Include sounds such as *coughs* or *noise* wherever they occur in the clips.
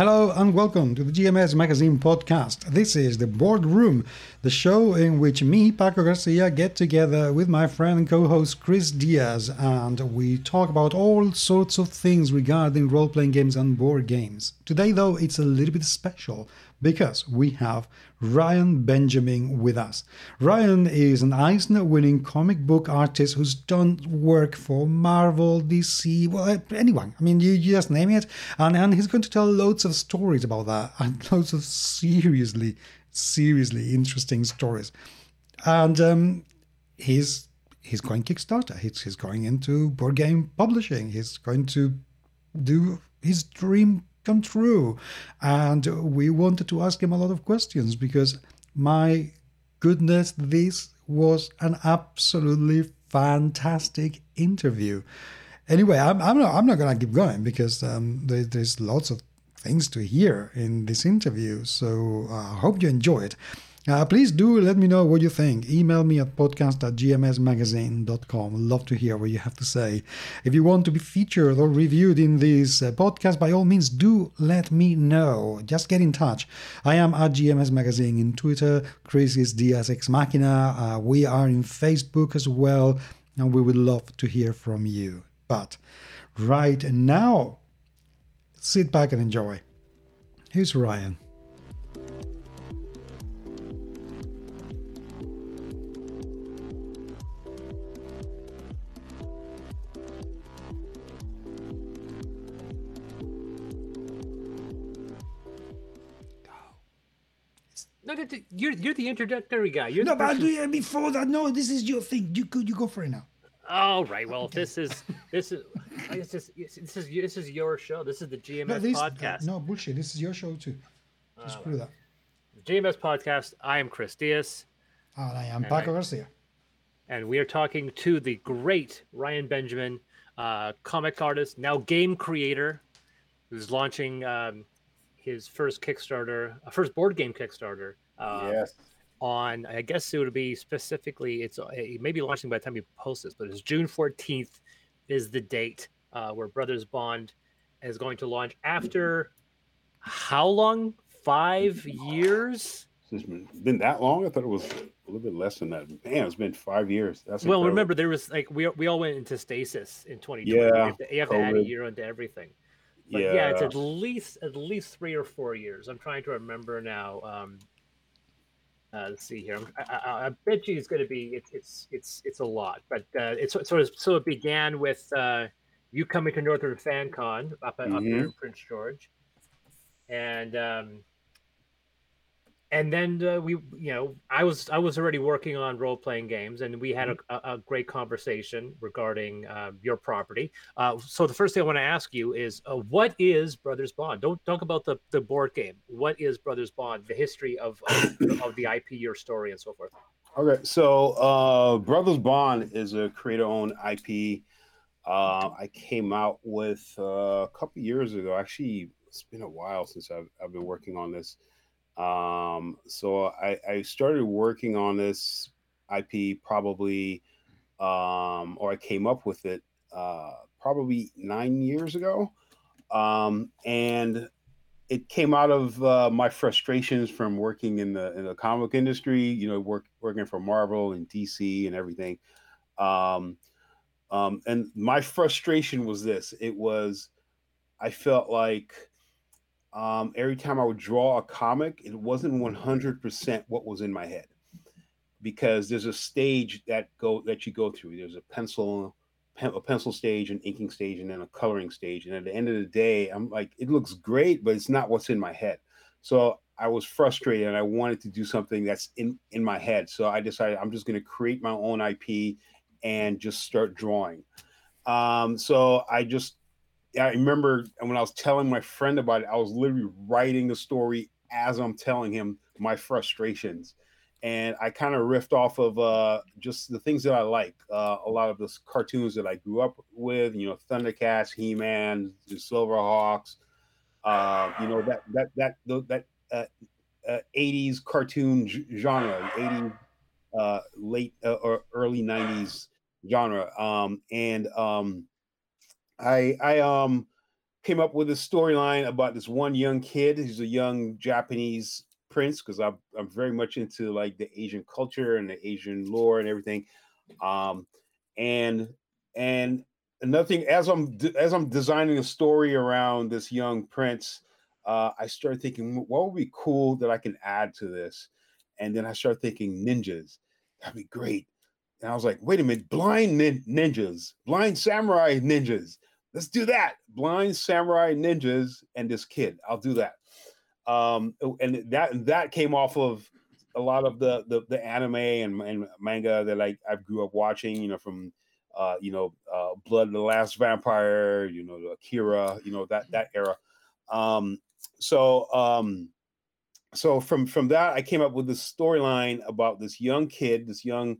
Hello and welcome to the GMS Magazine podcast. This is the Boardroom, the show in which me, Paco Garcia, get together with my friend and co host Chris Diaz and we talk about all sorts of things regarding role playing games and board games. Today, though, it's a little bit special because we have Ryan Benjamin with us. Ryan is an Eisner winning comic book artist who's done work for Marvel, DC, well, anyone. I mean, you, you just name it. And, and he's going to tell loads of stories about that *laughs* and loads of seriously, seriously interesting stories. And um, he's he's going Kickstarter. He's, he's going into board game publishing. He's going to do his dream come true. And we wanted to ask him a lot of questions because my goodness, this was an absolutely fantastic interview. Anyway, I'm, I'm not, I'm not going to keep going because um, there, there's lots of things to hear in this interview. So uh, I hope you enjoy it. Uh, please do let me know what you think. Email me at podcast at gmsmagazine.com. Love to hear what you have to say. If you want to be featured or reviewed in this uh, podcast, by all means, do let me know. Just get in touch. I am at GMS Magazine in Twitter. Chris is Ex Machina. Uh, we are in Facebook as well, and we would love to hear from you. But right now, sit back and enjoy. Here's Ryan. No, you're you're the introductory guy. You're no, but person... before that, no, this is your thing. You could you go for it now. All right. Well, okay. this is this is this is this is this is your show. This is the GMS no, this, podcast. No bullshit. This is your show too. Just uh, screw that. GMS podcast. I am Chris Diaz. And I am Paco I, Garcia. And we are talking to the great Ryan Benjamin, uh, comic artist, now game creator, who's launching um, his first Kickstarter, uh, first board game Kickstarter. Uh, yes. On, I guess it would be specifically, it's it may be launching by the time you post this, but it's June 14th is the date uh, where Brothers Bond is going to launch after how long? Five years? It's been that long? I thought it was a little bit less than that. Man, it's been five years. That's well. Incredible. Remember, there was like we we all went into stasis in 2020. Yeah, you have to, you have to add a year onto everything. But yeah. yeah. it's at least at least three or four years. I'm trying to remember now. Um, uh, let's see here. I, I, I bet you it's going to be it's it's it's it's a lot, but uh, it's sort of so it began with uh, you coming to Northern FanCon up, mm-hmm. up here in Prince George, and um, and then uh, we you know i was i was already working on role-playing games and we had mm-hmm. a, a, great conversation regarding uh, your property. Uh, so the first thing i want to ask you is uh, what is brothers bond? Don't talk about the, the board game. What is brothers bond? The history of, of, *coughs* of the ip your story and so forth. Okay so uh, brothers bond is a creator-owned ip uh, i came out with a couple years ago. Actually it's been a while since I've, I've been working on this um, so I, I started working on this IP probably, um, or I came up with it uh, probably nine years ago. Um, and it came out of uh, my frustrations from working in the in the comic industry, you know, work, working for Marvel and DC and everything. Um, um, and my frustration was this: it was, I felt like um, every time I would draw a comic, it wasn't 100% what was in my head because there's a stage that go that you go through. There's a pencil, a pencil stage, an inking stage, and then a coloring stage. And at the end of the day, I'm like, it looks great, but it's not what's in my head. So I was frustrated, and I wanted to do something that's in in my head. So I decided I'm just going to create my own IP and just start drawing. Um, so I just I remember when I was telling my friend about it, I was literally writing the story as I'm telling him my frustrations. And I kind of riffed off of uh, just the things that I like. Uh, a lot of the cartoons that I grew up with, you know, Thundercats, He Man, the Silverhawks, uh, you know, that, that, that, that, uh, uh, 80s cartoon genre, 80s, uh, late uh, or early 90s genre. Um, and, um, I I um came up with a storyline about this one young kid. He's a young Japanese prince because I'm I'm very much into like the Asian culture and the Asian lore and everything. Um, and and another thing, as I'm as I'm designing a story around this young prince, uh, I started thinking, what would be cool that I can add to this? And then I started thinking ninjas. That'd be great. And I was like, wait a minute, blind nin- ninjas, blind samurai ninjas. Let's do that. Blind samurai ninjas and this kid. I'll do that. Um, and that that came off of a lot of the the, the anime and, and manga that I, I grew up watching, you know, from uh, you know, uh, Blood of the Last Vampire, you know, Akira, you know, that that era. Um, so um, so from from that, I came up with this storyline about this young kid, this young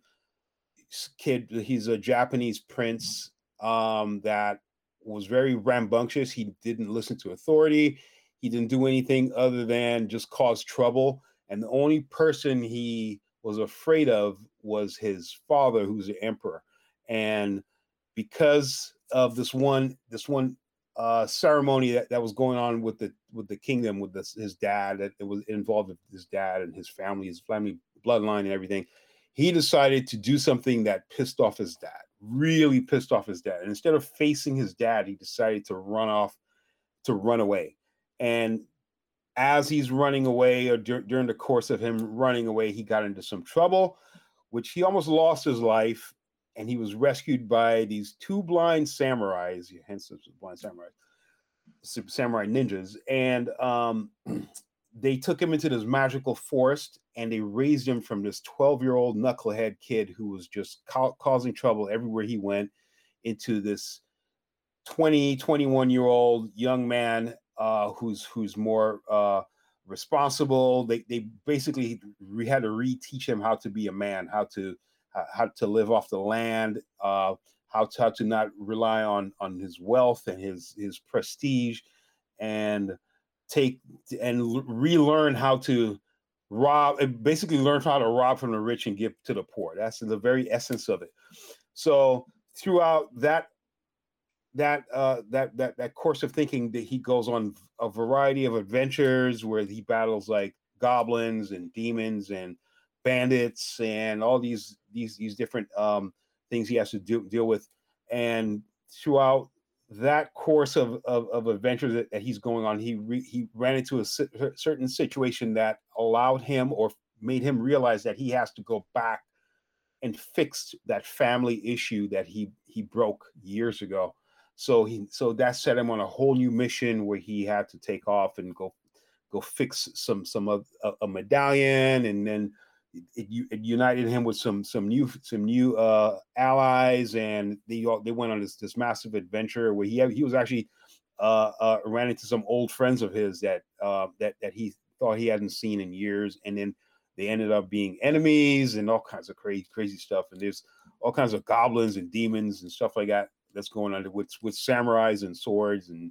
kid. He's a Japanese prince um, that was very rambunctious. He didn't listen to authority. He didn't do anything other than just cause trouble. And the only person he was afraid of was his father, who's the emperor. And because of this one, this one uh, ceremony that, that was going on with the with the kingdom with this, his dad, that it was involved with his dad and his family, his family bloodline and everything. He decided to do something that pissed off his dad, really pissed off his dad. And instead of facing his dad, he decided to run off, to run away. And as he's running away, or dur- during the course of him running away, he got into some trouble, which he almost lost his life. And he was rescued by these two blind samurais, hence the blind samurai, samurai ninjas. And um, *clears throat* they took him into this magical forest and they raised him from this 12 year old knucklehead kid who was just ca- causing trouble everywhere he went into this 20, 21 year old young man uh, who's who's more uh, responsible. They they basically we had to reteach him how to be a man, how to how to live off the land, uh, how to how to not rely on on his wealth and his his prestige, and take and relearn how to rob basically learn how to rob from the rich and give to the poor. That's the very essence of it. So throughout that that uh, that that that course of thinking that he goes on a variety of adventures where he battles like goblins and demons and bandits and all these these these different um, things he has to do, deal with. And throughout that course of, of, of adventures that, that, he's going on he re, he ran into a certain situation that allowed him or made him realize that he has to go back and fix that family issue that he he broke years ago. So he so that set him on a whole new mission where he had to take off and go go fix some some of a, a medallion, and then it, it, united him with some some new some new uh, allies, and they they went on this this massive adventure where he had, he was actually uh, uh, ran into some old friends of his that uh, that that he thought he hadn't seen in years, and then they ended up being enemies and all kinds of crazy crazy stuff. And there's all kinds of goblins and demons and stuff like that that's going on with with samurais and swords and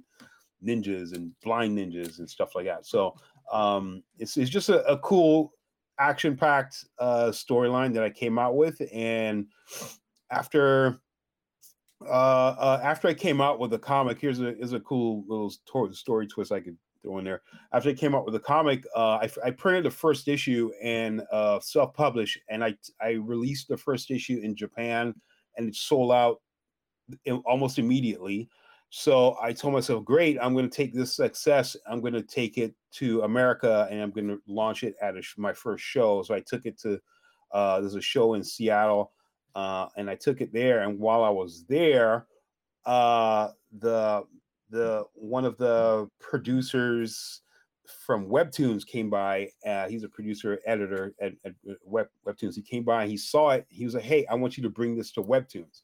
ninjas and blind ninjas and stuff like that. So um, it's it's just a, a cool action packed uh, storyline that I came out with, and after uh, uh, after I came out with the comic, here's a is a cool little story, twist I could throw in there. After I came out with the comic, uh, I, I printed the first issue and uh, self published, and I I released the first issue in Japan, and it sold out almost immediately. So I told myself, great, I'm going to take this success, I'm going to take it to America, and I'm going to launch it at a, my first show. So I took it to uh, there's a show in Seattle, uh, and I took it there. And while I was there, uh, the the one of the producers from Webtoons came by. Uh, he's a producer editor at, at Web, Webtoons. He came by, he saw it. He was like, "Hey, I want you to bring this to Webtoons."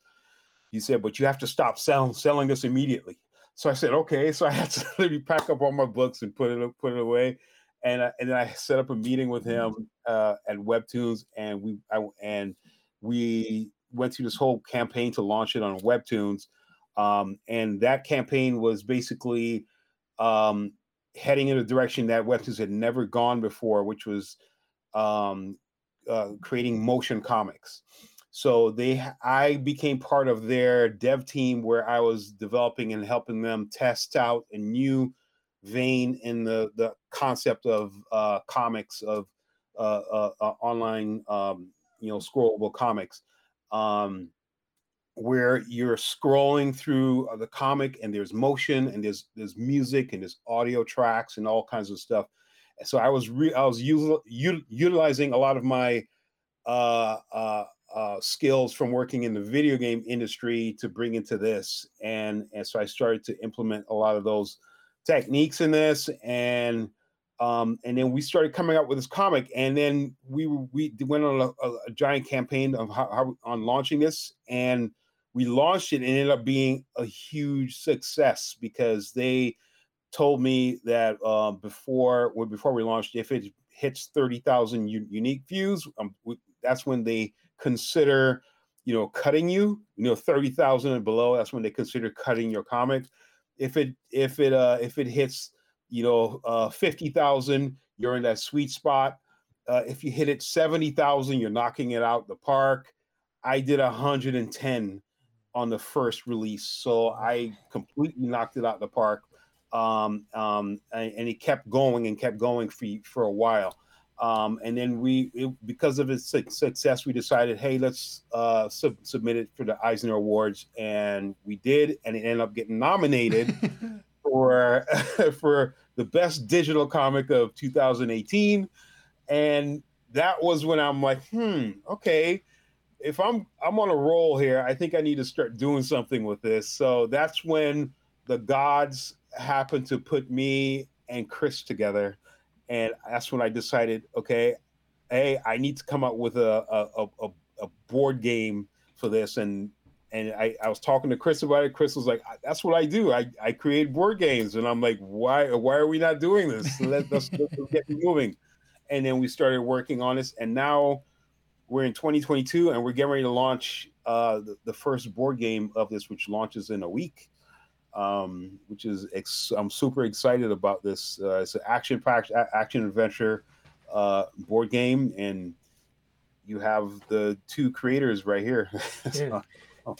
He said, but you have to stop selling selling this immediately. So I said, okay. So I *laughs* had to literally pack up all my books and put it put it away. And, uh, and then I set up a meeting with him uh, at Webtoons, and we I, and we went through this whole campaign to launch it on Webtoons. Um, and that campaign was basically um, heading in a direction that Webtoons had never gone before, which was um, uh, creating motion comics. So they, I became part of their dev team where I was developing and helping them test out a new vein in the the concept of uh, comics of uh, uh, uh online, um, you know, scrollable comics, um, where you're scrolling through the comic and there's motion and there's there's music and there's audio tracks and all kinds of stuff. So I was re- I was util- utilizing a lot of my uh, uh, uh, skills from working in the video game industry to bring into this, and and so I started to implement a lot of those techniques in this, and um, and then we started coming up with this comic, and then we we went on a, a giant campaign of how, how, on launching this, and we launched it, and it ended up being a huge success because they told me that uh, before before we launched, if it hits thirty thousand u- unique views, um, we, that's when they consider, you know, cutting you, you know, 30,000 and below, that's when they consider cutting your comic. If it if it uh if it hits, you know, uh 50,000, you're in that sweet spot. Uh, if you hit it 70,000, you're knocking it out the park. I did 110 on the first release, so I completely knocked it out the park. Um, um, and, and it kept going and kept going for for a while. Um, and then we, it, because of its success, we decided, hey, let's uh, sub- submit it for the Eisner Awards, and we did, and it ended up getting nominated *laughs* for *laughs* for the best digital comic of 2018. And that was when I'm like, hmm, okay, if I'm I'm on a roll here, I think I need to start doing something with this. So that's when the gods happened to put me and Chris together and that's when I decided, okay, hey, I need to come up with a a, a, a board game for this, and and I, I was talking to Chris about it. Chris was like, "That's what I do. I, I create board games," and I'm like, "Why why are we not doing this? *laughs* Let, us let's get moving." And then we started working on this, and now we're in 2022, and we're getting ready to launch uh, the, the first board game of this, which launches in a week um, which is ex- I'm super excited about this. Uh, it's an action packed action adventure uh, board game, and you have the two creators right here. *laughs* so,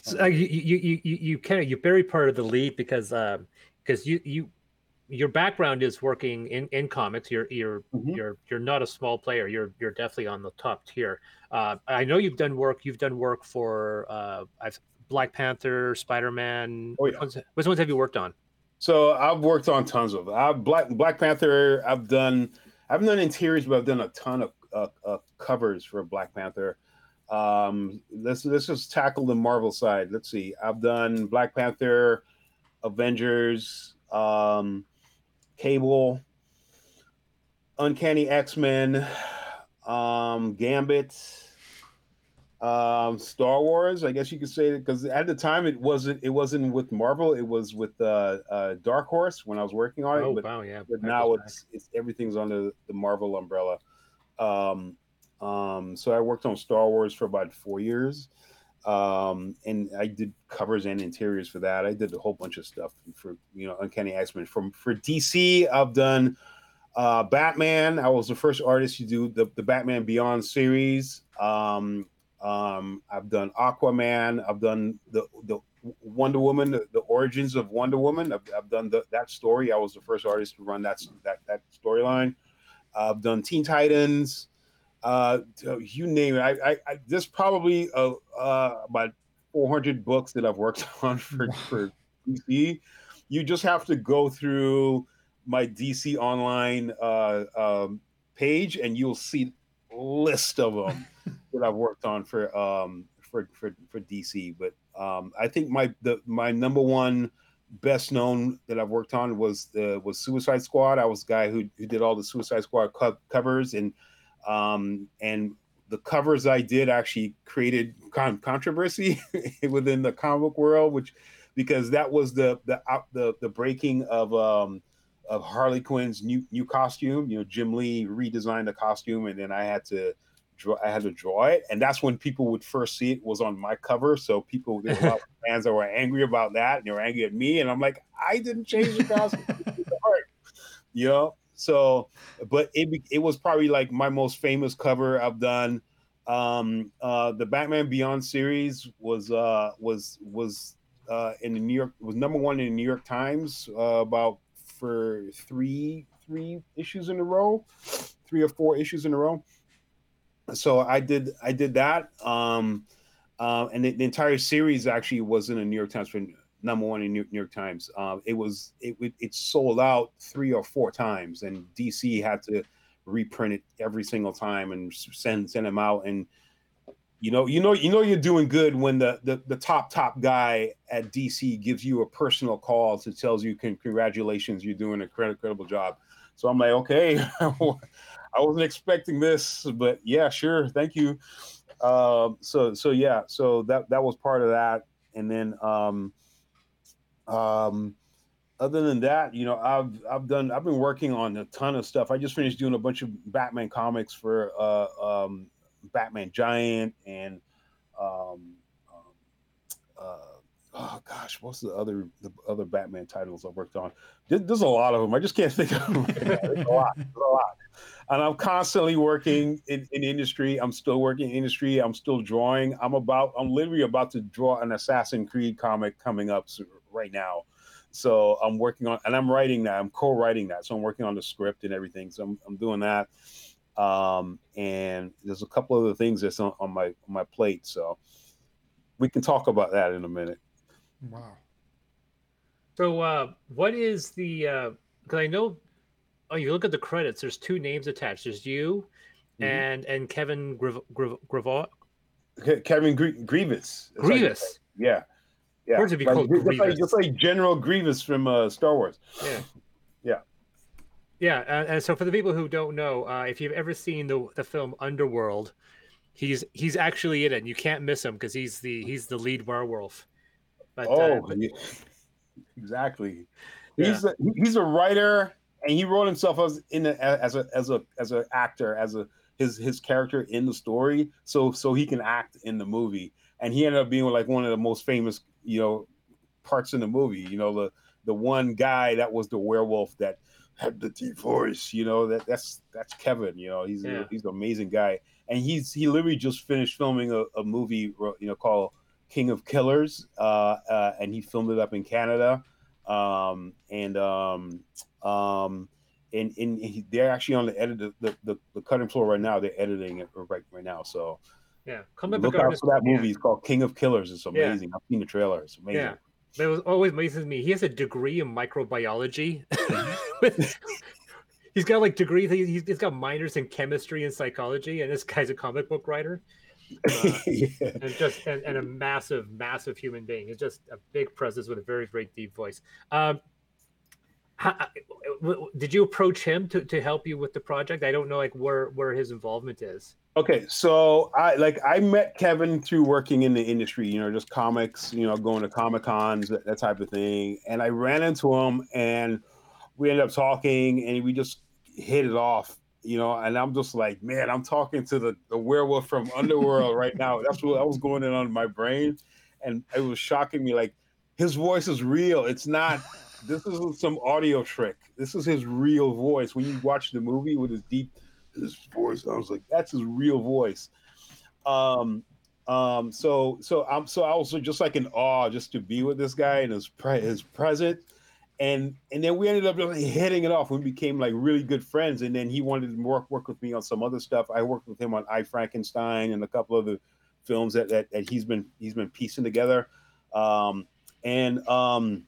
so, uh, you you you you kind of you bury part of the lead because because um, you you your background is working in, in comics. You're you're mm-hmm. you're you're not a small player. You're you're definitely on the top tier. Uh, I know you've done work. You've done work for uh, I've Black Panther, Spider Man. Oh, yeah. which, ones, which ones have you worked on? So I've worked on tons of. I've Black Black Panther. I've done. I've done interiors, but I've done a ton of uh, uh, covers for Black Panther. Um, let's let's just tackle the Marvel side. Let's see. I've done Black Panther, Avengers, um, Cable, Uncanny X Men, *sighs* um, Gambit um star wars i guess you could say because at the time it wasn't it wasn't with marvel it was with uh, uh dark horse when i was working on it oh but, wow yeah but now it's it's everything's under the marvel umbrella. Um um so i worked on star wars for about four years um and i did covers and interiors for that. I did a whole bunch of stuff for you know uncanny x-men from for dc i've done uh batman. I was the first artist to do the, the batman beyond series. Um um, I've done Aquaman. I've done the the Wonder Woman, the, the origins of Wonder Woman. I've, I've done the, that story. I was the first artist to run that that that storyline. I've done Teen Titans. Uh, you name it. I, I, I there's probably uh, uh, about 400 books that I've worked *laughs* on for for DC. You just have to go through my DC online uh, um, page, and you'll see list of them *laughs* that I've worked on for um for for, for DC. But um, I think my the my number one best known that I've worked on was the was Suicide Squad. I was the guy who who did all the Suicide Squad co- covers and um and the covers I did actually created con- controversy *laughs* within the comic world, which because that was the the the the breaking of um of Harley Quinn's new new costume. You know, Jim Lee redesigned the costume, and then I had to draw. I had to draw it, and that's when people would first see it was on my cover. So people, there were a lot of *laughs* fans that were angry about that, and they were angry at me, and I'm like, I didn't change the costume, you know. So, but it it was probably like my most famous cover I've done. Um, uh, the Batman Beyond series was uh, was was uh, in the New York was number one in the New York Times uh, about for three three issues in a row, three or four issues in a row. So I did I did that. Um, uh, and the, the, entire series actually was in the New York Times for number one in New, New York Times. Uh, it was it, it sold out three or four times, and DC had to reprint it every single time and send send them out. And you know, you know, you know, you're doing good when the the, the top top guy at DC gives you a personal call to tells you, "Congratulations, you're doing a incredible job." So I'm like, okay, *laughs* I wasn't expecting this, but yeah, sure, thank you. Um, so so yeah, so that that was part of that, and then um, um, other than that, you know, I've I've done I've been working on a ton of stuff. I just finished doing a bunch of Batman comics for uh, um, Batman Giant and um, um, uh, oh gosh, what's the other the other Batman titles I worked on? There's, there's a lot of them. I just can't think of them. there's a lot. There's a lot. And I'm constantly working in, in industry. I'm still working in industry. I'm still drawing. I'm about. I'm literally about to draw an Assassin Creed comic coming up right now. So I'm working on, and I'm writing that. I'm co-writing that. So I'm working on the script and everything. So I'm, I'm doing that. Um, and there's a couple other things that's on, on my on my plate. So we can talk about that in a minute. Wow. So uh, what is the? Because uh, I know, oh, you look at the credits. There's two names attached. There's you, mm-hmm. and and Kevin Griv- Griv- Kevin Gr- Grevioux. Grevioux. Like, yeah. Yeah, Words would be like, called just like, just like General Grievous from uh, Star Wars. Yeah, yeah, yeah. Uh, and so, for the people who don't know, uh, if you've ever seen the the film Underworld, he's he's actually in it. and You can't miss him because he's the he's the lead werewolf. But, oh, uh, yeah. exactly. Yeah. He's a, he's a writer, and he wrote himself as in a, as a as a as an actor as a his his character in the story, so so he can act in the movie. And he ended up being like one of the most famous you know parts in the movie. You know the the one guy that was the werewolf that had the deep voice. You know that that's that's Kevin. You know he's yeah. a, he's an amazing guy, and he's he literally just finished filming a, a movie you know called King of Killers, uh, uh, and he filmed it up in Canada, um, and um, um, and, and he, they're actually on the edit the, the, the cutting floor right now. They're editing it right right now. So yeah, comic look out for that movie. Yeah. It's called King of Killers. It's amazing. Yeah. I've seen the trailer. It's amazing. Yeah. But it was always amazes me. He has a degree in microbiology. *laughs* he's got like degrees. He's, he's got minors in chemistry and psychology, and this guy's a comic book writer. Uh, *laughs* yeah. and just and, and, a massive, massive human being. He's just a big presence with a very, very deep voice. Um, how, uh, did you approach him to, to help you with the project? I don't know like where where his involvement is. Okay, so I like I met Kevin through working in the industry, you know, just comics, you know, going to comic cons, that, that type of thing. And I ran into him, and we ended up talking, and we just hit it off, you know. And I'm just like, man, I'm talking to the, the werewolf from Underworld right now. *laughs* That's what I was going in on my brain, and it was shocking me. Like his voice is real. It's not. This is some audio trick. This is his real voice. When you watch the movie with his deep his voice. I was like, that's his real voice. Um, um, so so I'm so I was just like in awe just to be with this guy and his pre- his present. And and then we ended up just hitting it off. We became like really good friends. And then he wanted to work work with me on some other stuff. I worked with him on I Frankenstein and a couple of the films that, that, that he's been he's been piecing together. Um, and um,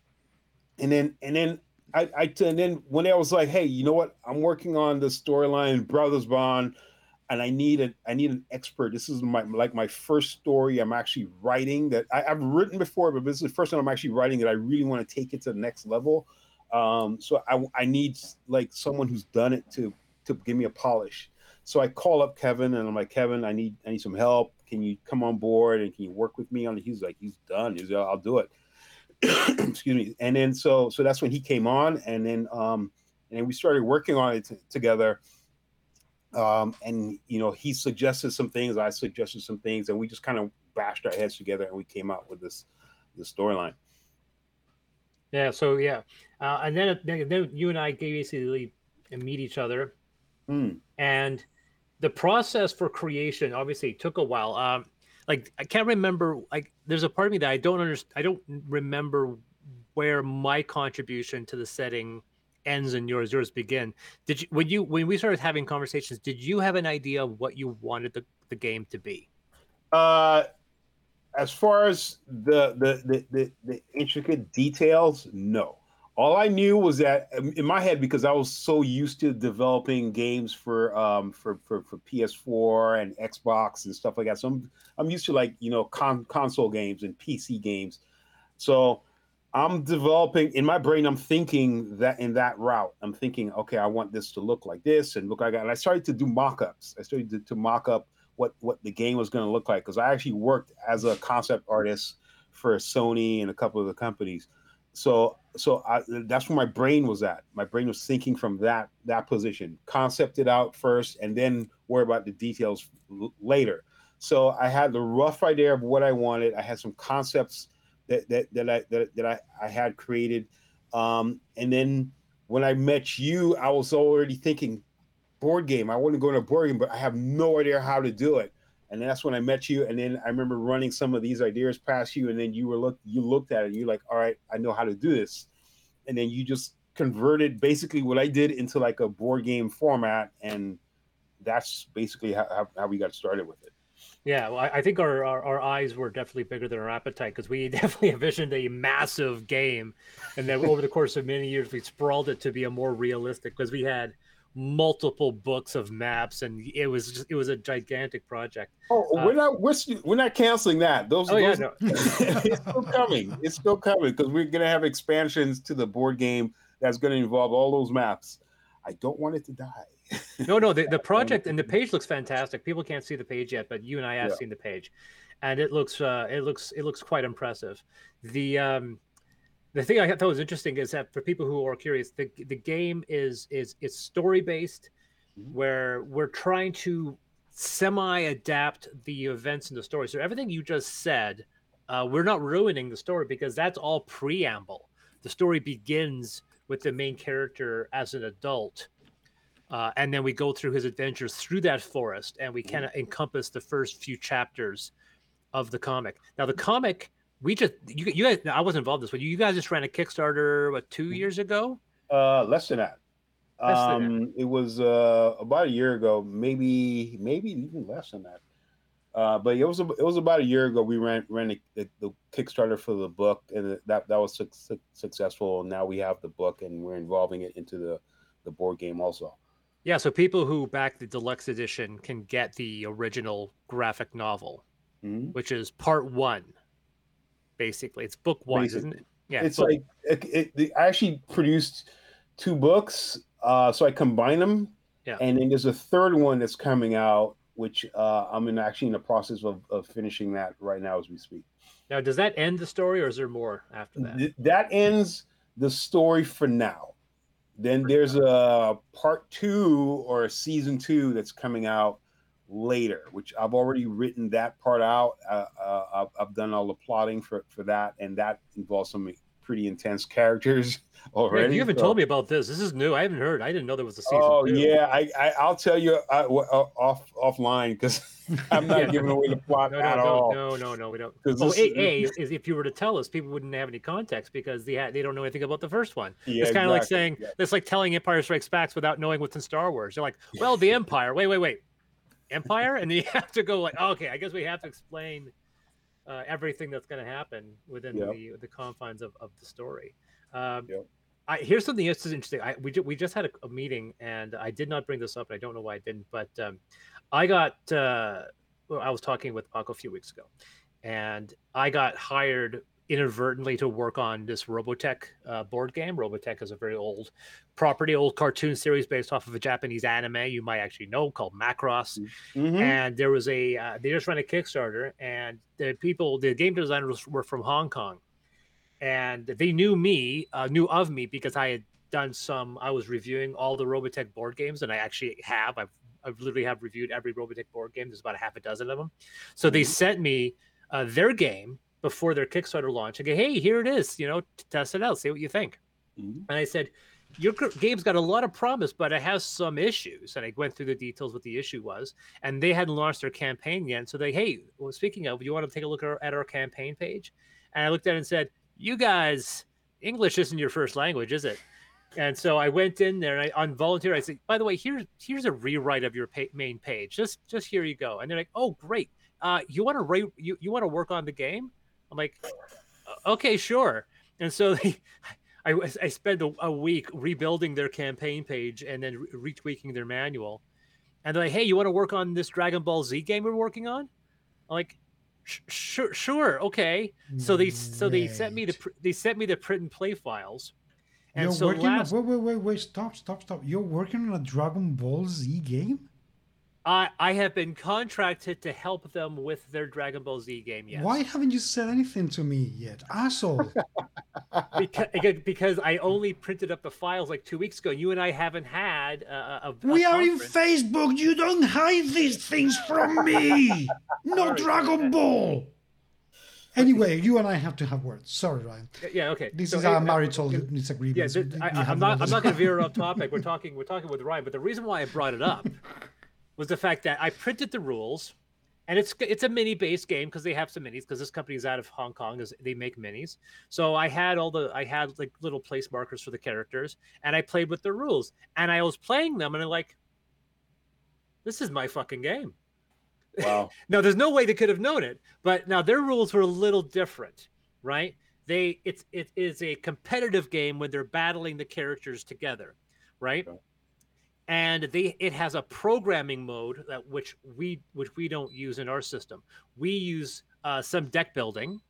and then and then I, I and then when I was like, hey, you know what? I'm working on the storyline Brothers Bond, and I need a I need an expert. This is my like my first story I'm actually writing that I, have written before, but this is the first time I'm actually writing that I really want to take it to the next level. Um, so I I need like someone who's done it to to give me a polish. So I call up Kevin and I'm like, Kevin, I need I need some help. Can you come on board and can you work with me on it? He's like, he's done. He's like, I'll do it. *coughs* excuse me. And then so so that's when he came on and then um and then we started working on it t- together. Um and you know he suggested some things i suggested some things and we just kind of bashed our heads together and we came out with this this storyline. Yeah so yeah. Uh, and then then you and i basically meet each other. Mm. and the process for creation obviously took a while. Um, like I can't remember. Like there's a part of me that I don't understand. I don't remember where my contribution to the setting ends and yours yours begin. Did you when you when we started having conversations? Did you have an idea of what you wanted the, the game to be? Uh, as far as the the, the the the intricate details, no. All I knew was that um, in my head, because I was so used to developing games for um for for, for PS4 and Xbox and stuff like that. So I'm I'm used to like you know con- console games and PC games. So I'm developing in my brain. I'm thinking that in that route. I'm thinking, okay, I want this to look like this and look like that. And I started to do mock-ups. I started to, to mock up what what the game was going to look like because I actually worked as a concept artist for Sony and a couple of the companies. So so I, that's where my brain was at. My brain was thinking from that that position, concept it out first, and then worry about the details l- later. So I had the rough idea of what I wanted. I had some concepts that that, that I that, that I, I had created, um, and then when I met you, I was already thinking board game. I want to go to a board game, but I have no idea how to do it. And that's when I met you. And then I remember running some of these ideas past you, and then you were look you looked at it, and you're like, all right, I know how to do this. And then you just converted basically what I did into like a board game format, and that's basically how, how we got started with it. Yeah, well, I think our, our, our eyes were definitely bigger than our appetite because we *laughs* definitely envisioned a massive game, and then over the course of many years, we sprawled it to be a more realistic because we had multiple books of maps, and it was just, it was a gigantic project. Oh, uh, we're not we're, we're not canceling that. Those, oh, those yeah, no. *laughs* it's still coming. It's still coming because we're gonna have expansions to the board game that's gonna involve all those maps. I don't want it to die. no, no, the, the *laughs* project and the page looks fantastic. People can't see the page yet, but you and I have yeah. seen the page, and it looks uh, it looks it looks quite impressive. The um, the thing I thought was interesting is that for people who are curious, the the game is is is story based, mm-hmm. where we're trying to semi adapt the events in the story. So everything you just said, uh, we're not ruining the story because that's all preamble. The story begins with the main character as an adult. Uh, and then we go through his adventures through that forest and we kind of mm-hmm. encompass the first few chapters of the comic. Now, the comic we just you, you guys I wasn't involved in this, but you guys just ran a Kickstarter what two mm. years ago? Uh, less than that. Less um, than that. it was uh about a year ago, maybe maybe even less than that. Uh, but it was it was about a year ago. We ran ran the, the, the Kickstarter for the book, and that that was su- su- successful. And now we have the book, and we're involving it into the the board game also. Yeah, so people who back the deluxe edition can get the original graphic novel, mm-hmm. which is part one basically. It's book one, basically. isn't it? Yeah. It's book. like it, it, I actually produced two books, uh, so I combine them. Yeah. And then there's a third one that's coming out, which uh, I'm in actually in the process of, of finishing that right now as we speak. Now, does that end the story, or is there more after that? Th- that ends the story for now. Then there's a part two or a season two that's coming out later, which I've already written that part out. Uh, uh, I've, I've, done all the plotting for, for that, and that involves some pretty intense characters *laughs* already. Yeah, you haven't so. told me about this. This is new. I haven't heard. I didn't know there was a season. Oh two. yeah, I, I will tell you uh, uh, off offline because *laughs* I'm *laughs* not yeah, giving away the plot no, no, at no, all. No, no, no, we don't. Oh, a, a is if you were to tell us, people wouldn't have any context because they ha- they don't know anything about the first one. Yeah, it's kind of exactly. like saying yeah. it's like telling Empire Strikes Back without knowing what's in Star Wars. You're like, well, the Empire. Wait, wait, wait empire and you *laughs* have to go like oh, okay i guess we have to explain uh, everything that's going to happen within yep. the the confines of, of the story um, yep. I, here's something that's interesting I, we, we just had a, a, meeting and i did not bring this up and i don't know why i didn't but um, i got uh, well, i was talking with paco a few weeks ago and i got hired inadvertently to work on this Robotech uh, board game. Robotech is a very old property, old cartoon series based off of a Japanese anime you might actually know called Macross. Mm-hmm. And there was a uh, they just ran a Kickstarter, and the people, the game designers were from Hong Kong, and they knew me, uh, knew of me because I had done some. I was reviewing all the Robotech board games, and I actually have. I've I've literally have reviewed every Robotech board game. There's about a half a dozen of them. So mm-hmm. they sent me uh, their game before their Kickstarter launch. I go, hey, here it is. You know, test it out, see what you think. Mm-hmm. And I said, your game's got a lot of promise, but it has some issues. And I went through the details what the issue was, and they hadn't launched their campaign yet. So they, hey, well, speaking of, you want to take a look at our, at our campaign page? And I looked at it and said, you guys, English isn't your first language, is it? And so I went in there and I on volunteer. I said, by the way, here's here's a rewrite of your main page. Just just here you go. And they're like, oh great. Uh, you want to write you you want to work on the game? I'm like, okay, sure. And so *laughs* they, I, I spent a, a, week rebuilding their campaign page and then retweaking their manual. And they're like, hey, you want to work on this Dragon Ball Z game we're working on? I'm like, sure, sure, okay. So they so they sent me the they sent me the print and play files. And You're so working last... on, wait, wait, wait, wait, stop, stop, stop. You're working on a Dragon Ball Z game? I I have been contracted to help them with their Dragon Ball Z game. Yes. Why haven't you said anything to me yet, asshole? *laughs* because, because I only printed up the files like two weeks ago. You and I haven't had a. a we are in Facebook. You don't hide these things from me. *laughs* no Dragon Ball. Anyway, you and I have to have words. Sorry, Ryan. Yeah, okay. This so, is our eh, eh, marital eh, disagreement. Yeah, I, am not. I'm not going to veer off topic. We're talking. We're talking with Ryan. But the reason why I brought it up *laughs* was the fact that I printed the rules, and it's it's a mini based game because they have some minis because this company is out of Hong Kong as they make minis. So I had all the I had like little place markers for the characters, and I played with the rules, and I was playing them, and I'm like, this is my fucking game. Wow. *laughs* now there's no way they could have known it, but now their rules were a little different, right? They it's it is a competitive game when they're battling the characters together, right? Okay and they it has a programming mode that which we which we don't use in our system. We use uh, some deck building,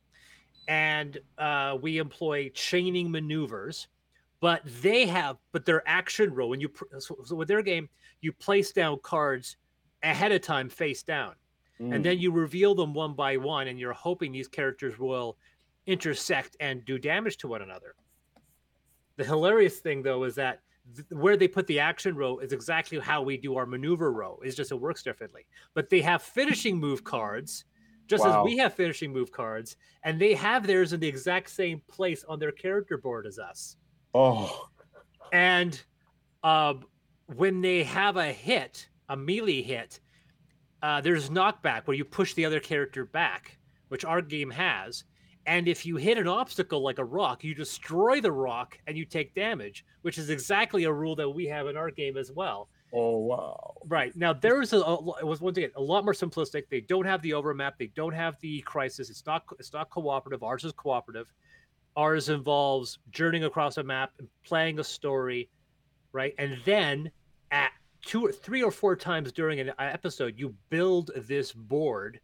and uh, we employ chaining maneuvers. But they have but their action row when you so, so with their game you place down cards ahead of time face down, mm. and then mm. you reveal them one by one, and you're hoping these characters will intersect and do damage to one another. The hilarious thing though is that where they put the action row is exactly how we do our maneuver row. It's just it works differently. But they have finishing move cards, just wow. as we have finishing move cards, and they have theirs in the exact same place on their character board as us. Oh, and uh, when they have a hit, a melee hit, uh, there's knockback where you push the other character back, which our game has. And if you hit an obstacle like a rock, you destroy the rock and you take damage, which is exactly a rule that we have in our game as well. Oh wow! Right now, there is a, it was once again a lot more simplistic. They don't have the overmap. They don't have the crisis. It's not it's not cooperative. Ours is cooperative. Ours involves journeying across a map and playing a story, right? And then at two or three or four times during an episode, you build this board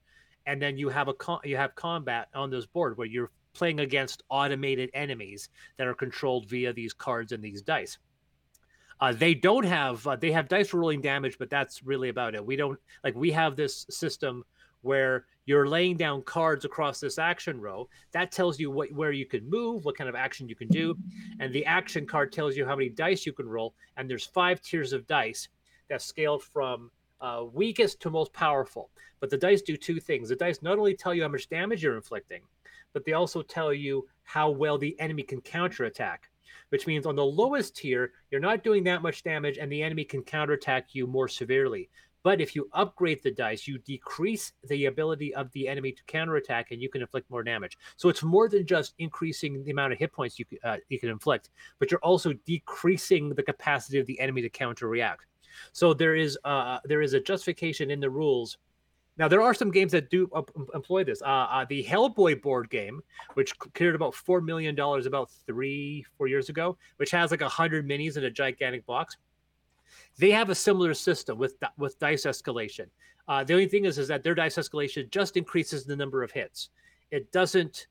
and then you have a con- you have combat on this board where you're playing against automated enemies that are controlled via these cards and these dice. Uh, they don't have uh, they have dice rolling damage, but that's really about it. We don't like we have this system where you're laying down cards across this action row. That tells you what where you can move, what kind of action you can do, and the action card tells you how many dice you can roll. And there's five tiers of dice that scaled from uh, weakest to most powerful. But the dice do two things. The dice not only tell you how much damage you're inflicting, but they also tell you how well the enemy can counterattack. Which means on the lowest tier, you're not doing that much damage and the enemy can counterattack you more severely. But if you upgrade the dice, you decrease the ability of the enemy to counterattack and you can inflict more damage. So it's more than just increasing the amount of hit points you, uh, you can inflict, but you're also decreasing the capacity of the enemy to counter react. So there is uh, there is a justification in the rules. Now there are some games that do employ this. Uh, uh, the Hellboy board game, which cleared about four million dollars about three four years ago, which has like a hundred minis in a gigantic box. They have a similar system with with dice escalation. Uh, the only thing is, is that their dice escalation just increases the number of hits. It doesn't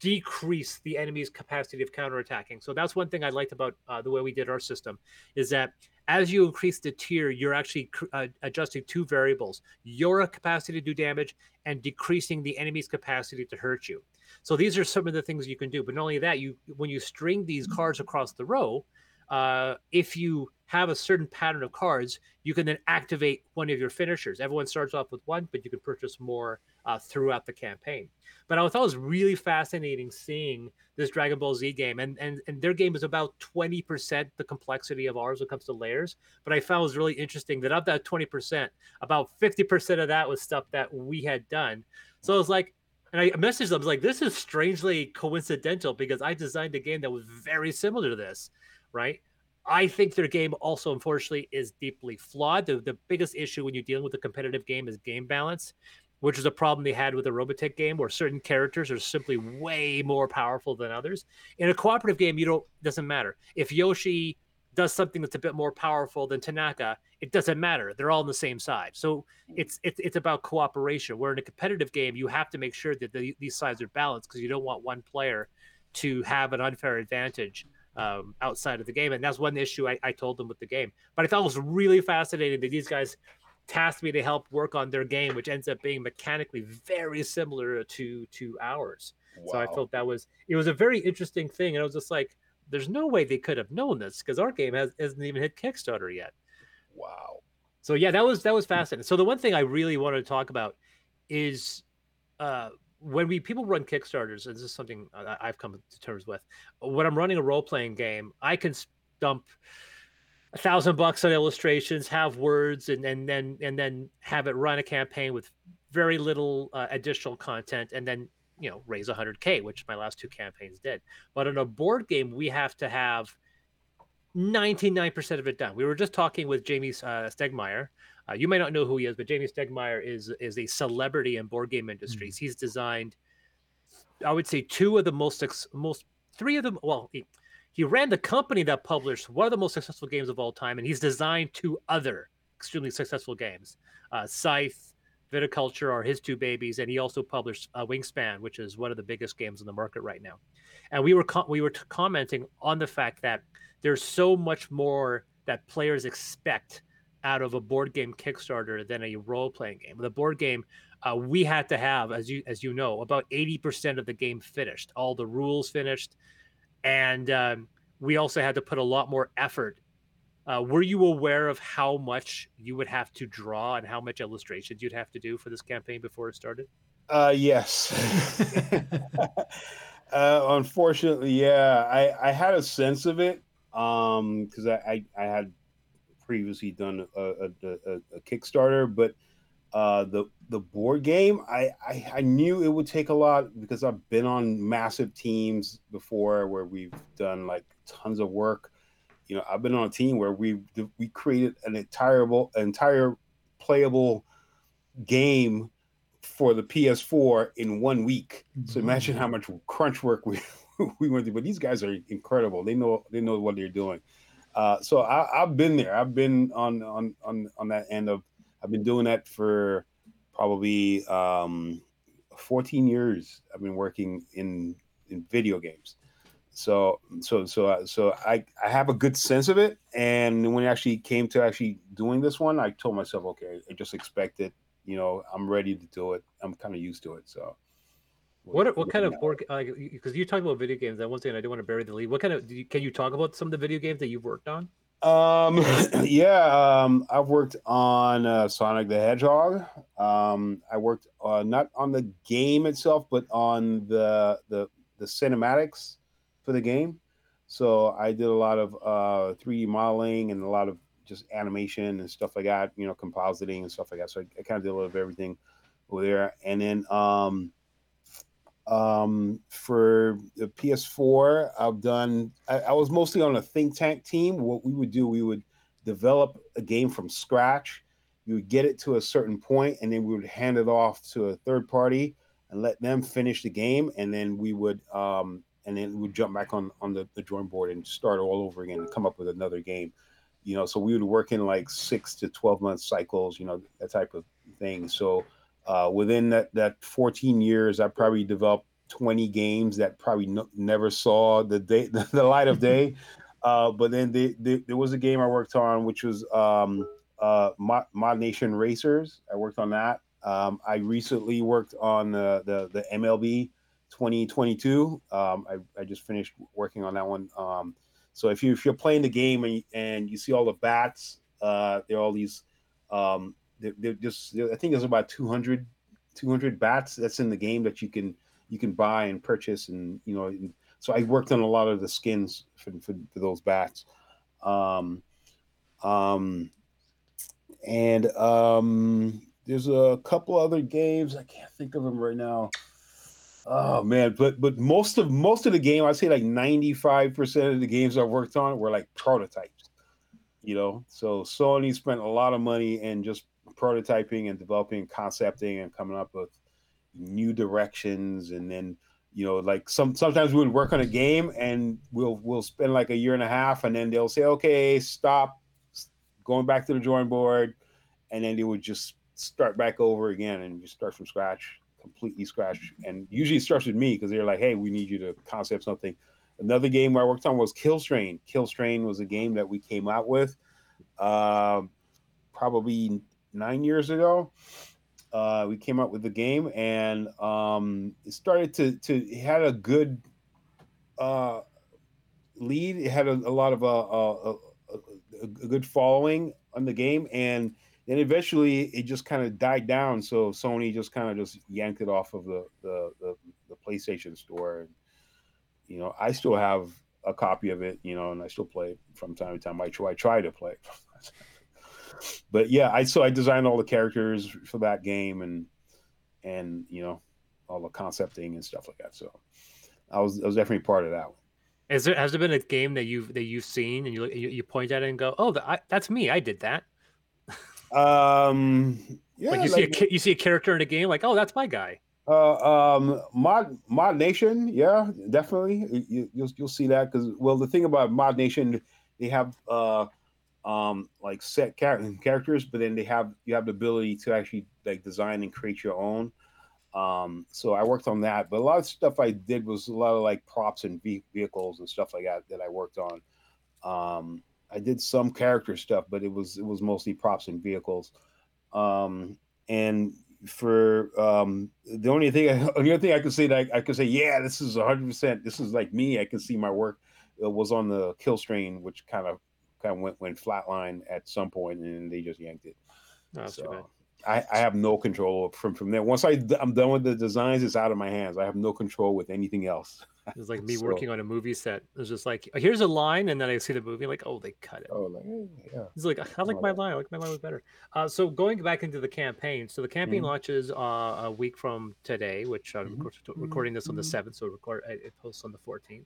decrease the enemy's capacity of counterattacking. So that's one thing I liked about uh, the way we did our system is that as you increase the tier, you're actually uh, adjusting two variables: your capacity to do damage and decreasing the enemy's capacity to hurt you. So these are some of the things you can do. But not only that, you when you string these cards across the row, uh, if you have a certain pattern of cards, you can then activate one of your finishers. Everyone starts off with one, but you can purchase more uh, throughout the campaign. But I thought it was really fascinating seeing this Dragon Ball Z game, and and and their game is about twenty percent the complexity of ours when it comes to layers. But I found it was really interesting that of that twenty percent, about fifty percent of that was stuff that we had done. So I was like, and I messaged them, I like, this is strangely coincidental because I designed a game that was very similar to this, right? I think their game also, unfortunately, is deeply flawed. The, the biggest issue when you're dealing with a competitive game is game balance, which is a problem they had with the Robotech game, where certain characters are simply way more powerful than others. In a cooperative game, you don't doesn't matter if Yoshi does something that's a bit more powerful than Tanaka. It doesn't matter; they're all on the same side. So it's it's it's about cooperation. Where in a competitive game, you have to make sure that the, these sides are balanced because you don't want one player to have an unfair advantage um, outside of the game. And that's one issue I, I, told them with the game. But I thought it was really fascinating that these guys tasked me to help work on their game, which ends up being mechanically very similar to to ours. Wow. So I felt that was it was a very interesting thing, and I was just like, "There's no way they could have known this because our game has hasn't even hit Kickstarter yet." Wow. So yeah, that was that was fascinating. So the one thing I really wanted to talk about is uh, when we people run Kickstarters, and this is something I've come to terms with. When I'm running a role playing game, I can dump a thousand bucks on illustrations, have words, and and then and then have it run a campaign with very little uh, additional content, and then you know raise 100k, which my last two campaigns did. But in a board game, we have to have 99% of it done. We were just talking with Jamie uh, Stegmaier, uh, you may not know who he is, but Jamie Stegmaier is is a celebrity in board game industries. Mm-hmm. He's designed, I would say, two of the most most three of them. Well, he, ran the company that published one of the most successful games of all time, and he's designed two other extremely successful games. Uh, Scythe, Viticulture are his two babies, and he also published uh, Wingspan, which is one of the biggest games in the market right now. And we were co- we were t- commenting on the fact that there's so much more that players expect out of a board game Kickstarter than a role playing game. The board game, uh, we had to have, as you as you know, about eighty percent of the game finished, all the rules finished, and um, we also had to put a lot more effort. Uh, were you aware of how much you would have to draw and how much illustrations you'd have to do for this campaign before it started? Uh, yes. *laughs* uh, unfortunately, yeah, I, I had a sense of it because um, I, I, I had previously done a, a, a, a Kickstarter, but uh, the the board game, I, I, I knew it would take a lot because I've been on massive teams before where we've done like tons of work. You know, I've been on a team where we we created an entire entire playable game for the PS4 in one week. So imagine how much crunch work we *laughs* we went through. But these guys are incredible. They know they know what they're doing. Uh, so I, have been there. I've been on on on on that end of. I've been doing that for probably um, 14 years. I've been working in in video games. So so so uh, so I I have a good sense of it. And when it actually came to actually doing this one, I told myself, okay, I just expect it. You know, I'm ready to do it. I'm kind of used to it. So what what kind of board like because you talk about video games that one thing I do want to bury the lead. What kind of you, can you talk about some of the video games that you've worked on? Um, *clears throat* yeah, um, I've worked on uh, Sonic the Hedgehog. Um, I worked on not on the game itself, but on the the the cinematics for the game. So I did a lot of uh 3D modeling and a lot of just animation and stuff like that. You know, compositing and stuff like that. So I, I kind of did a little of everything over there. And then um um, for the PS4, I've done. I, I, was mostly on a think tank team. What we would do, we would develop a game from scratch. You would get it to a certain point, and then we would hand it off to a third party and let them finish the game, and then we would, um, and then we would jump back on on the, the drawing board and start all over again and come up with another game. You know, so we would work in like six to twelve month cycles. You know, that type of thing. So uh, within that that 14 years, I probably developed 20 games that probably no, never saw the day *laughs* the light of day. uh, but then there was a game I worked on, which was um, uh, Mod, Mod Nation Racers. I worked on that. Um, I recently worked on the the, the MLB 2022. Um, I, I just finished working on that one. Um, So if you if you're playing the game and and you see all the bats, uh, there are all these. Um, they're, they're just they're, I think there's about 200, 200 bats that's in the game that you can you can buy and purchase and you know. And so I worked on a lot of the skins for for, for those bats. Um, um, and um, there's a couple other games I can't think of them right now. Oh man, but but most of most of the game, I'd say like 95% of the games I worked on were like prototypes. You know, so Sony spent a lot of money and just prototyping and developing, concepting, and coming up with new directions. And then, you know, like some sometimes we would work on a game and we'll we'll spend like a year and a half, and then they'll say, okay, stop, going back to the drawing board, and then they would just start back over again and just start from scratch completely scratch. And usually it starts with me because they're like, hey, we need you to concept something. Another game I worked on was Kill Strain. Kill Strain was a game that we came out with uh, probably nine years ago. Uh, we came up with the game and um, it started to, to it had a good uh, lead. It had a, a lot of uh, uh, a, a, a, good following on the game. And then eventually it just kind of died down. So Sony just kind of just yanked it off of the, the, the the PlayStation store. And you know, I still have a copy of it. You know, and I still play from time to time. I try I try to play. *laughs* but yeah, I so I designed all the characters for that game and and you know all the concepting and stuff like that. So I was I was definitely part of that one. Is there has there been a game that you've that you've seen and you you, you point at it and go, oh, the, I, that's me, I did that. Um, yeah, like you like, see a you see a character in a game, like oh, that's my guy. Uh, um, Mod Mod Nation, yeah, definitely. You, you'll you'll see that because well, the thing about Mod Nation, they have uh, um, like set char- characters, but then they have you have the ability to actually like design and create your own. Um, so I worked on that, but a lot of stuff I did was a lot of like props and vehicles and stuff like that that I worked on. Um, I did some character stuff, but it was it was mostly props and vehicles. Um, and for um, the only thing, I, *laughs* the only thing I could say that I, I could say, yeah, this is hundred percent. This is like me. I can see my work. It was on the kill strain, which kind of kind of went went flatline at some point, and they just yanked it. So I, I have no control from from there. Once I I'm done with the designs, it's out of my hands. I have no control with anything else. It's like me *laughs* so, working on a movie set. It's just like here's a line, and then I see the movie, like oh they cut it. Oh, like, yeah. It's like I like my line. I like my line was better. Uh, so going back into the campaign. So the campaign mm-hmm. launches uh, a week from today, which I'm mm-hmm. recording this on the mm-hmm. seventh. So record it posts on the 14th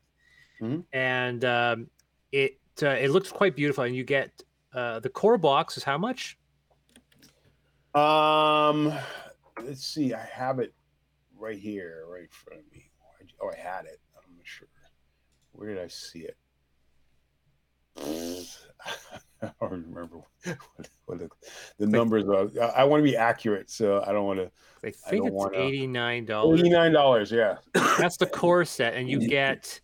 mm-hmm. and um, it uh, it looks quite beautiful. And you get uh, the core box is how much? Um, let's see. I have it right here, right in front of me. Oh, I had it. I'm not sure. Where did I see it? *laughs* I don't remember *laughs* what, what the, the numbers are. I, I want to be accurate, so I don't want to. I think I it's eighty nine dollars. Eighty nine dollars, yeah. That's the core set, and you get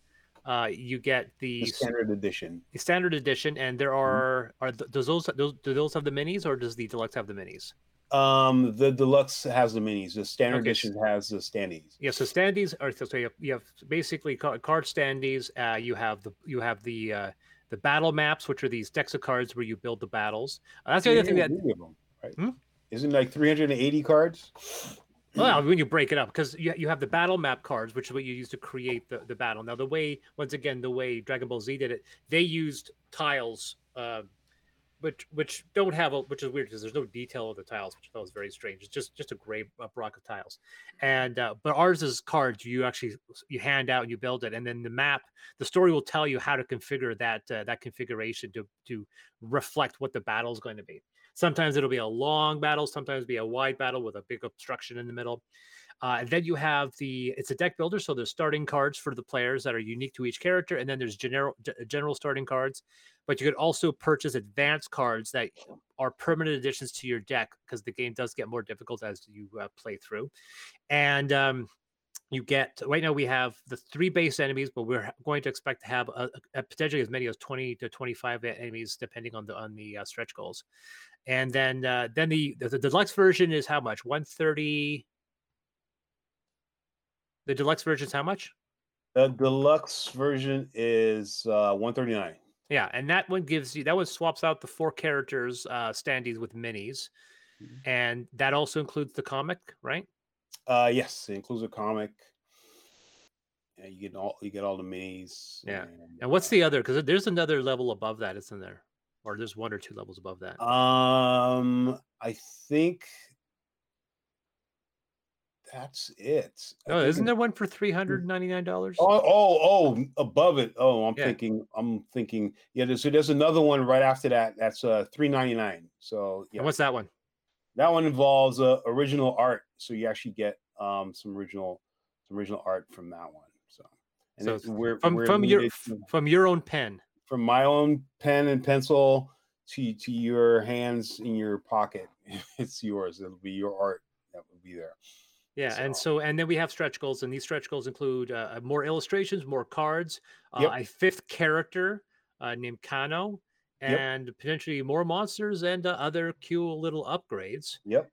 uh, you get the, the, standard edition. The standard edition, and there mm-hmm. are are does those, those do those have the minis, or does the deluxe have the minis? Um, the deluxe has the minis. The standard okay. edition has the standees. Yeah, so standees are so you have, you have basically card standees. Uh, you have the you have the uh, the battle maps, which are these decks of cards where you build the battles. Uh, that's the other thing that them, right? Hmm? Isn't like 380 cards? Well, when you break it up, because you, you have the battle map cards, which is what you use to create the, the battle. Now, the way, once again, the way Dragon Ball Z did it, they used tiles uh, which which don't have a which is weird because there's no detail of the tiles, which I thought was very strange. It's just just a gray block of tiles, and uh, but ours is cards. You actually you hand out and you build it, and then the map, the story will tell you how to configure that uh, that configuration to to reflect what the battle is going to be. Sometimes it'll be a long battle, sometimes be a wide battle with a big obstruction in the middle. Uh, and then you have the it's a deck builder, so there's starting cards for the players that are unique to each character, and then there's general general starting cards. But you could also purchase advanced cards that are permanent additions to your deck because the game does get more difficult as you uh, play through. And um, you get right now we have the three base enemies, but we're going to expect to have a, a potentially as many as 20 to 25 enemies depending on the on the uh, stretch goals. And then uh, then the, the the deluxe version is how much? 130 the deluxe version is how much? The deluxe version is uh, 139. Yeah, and that one gives you that one swaps out the four characters uh standees with minis. Mm-hmm. And that also includes the comic, right? Uh yes, it includes a comic. Yeah, you get all you get all the minis. Yeah. And, and what's the other? Because there's another level above that, isn't there? Or there's one or two levels above that. Um, I think that's it. Oh, isn't there one for three hundred ninety nine dollars? Oh, oh, oh, above it. Oh, I'm yeah. thinking. I'm thinking. Yeah, there's, so there's another one right after that. That's uh three ninety nine. So yeah. And what's that one? That one involves uh, original art, so you actually get um some original some original art from that one. So, and so we're, from we're from your to, from your own pen, from my own pen and pencil to to your hands in your pocket. *laughs* It's yours. It'll be your art that will be there. Yeah, so. and so and then we have stretch goals, and these stretch goals include uh, uh more illustrations, more cards, uh, yep. a fifth character uh, named Kano, and yep. potentially more monsters and uh, other cool little upgrades. Yep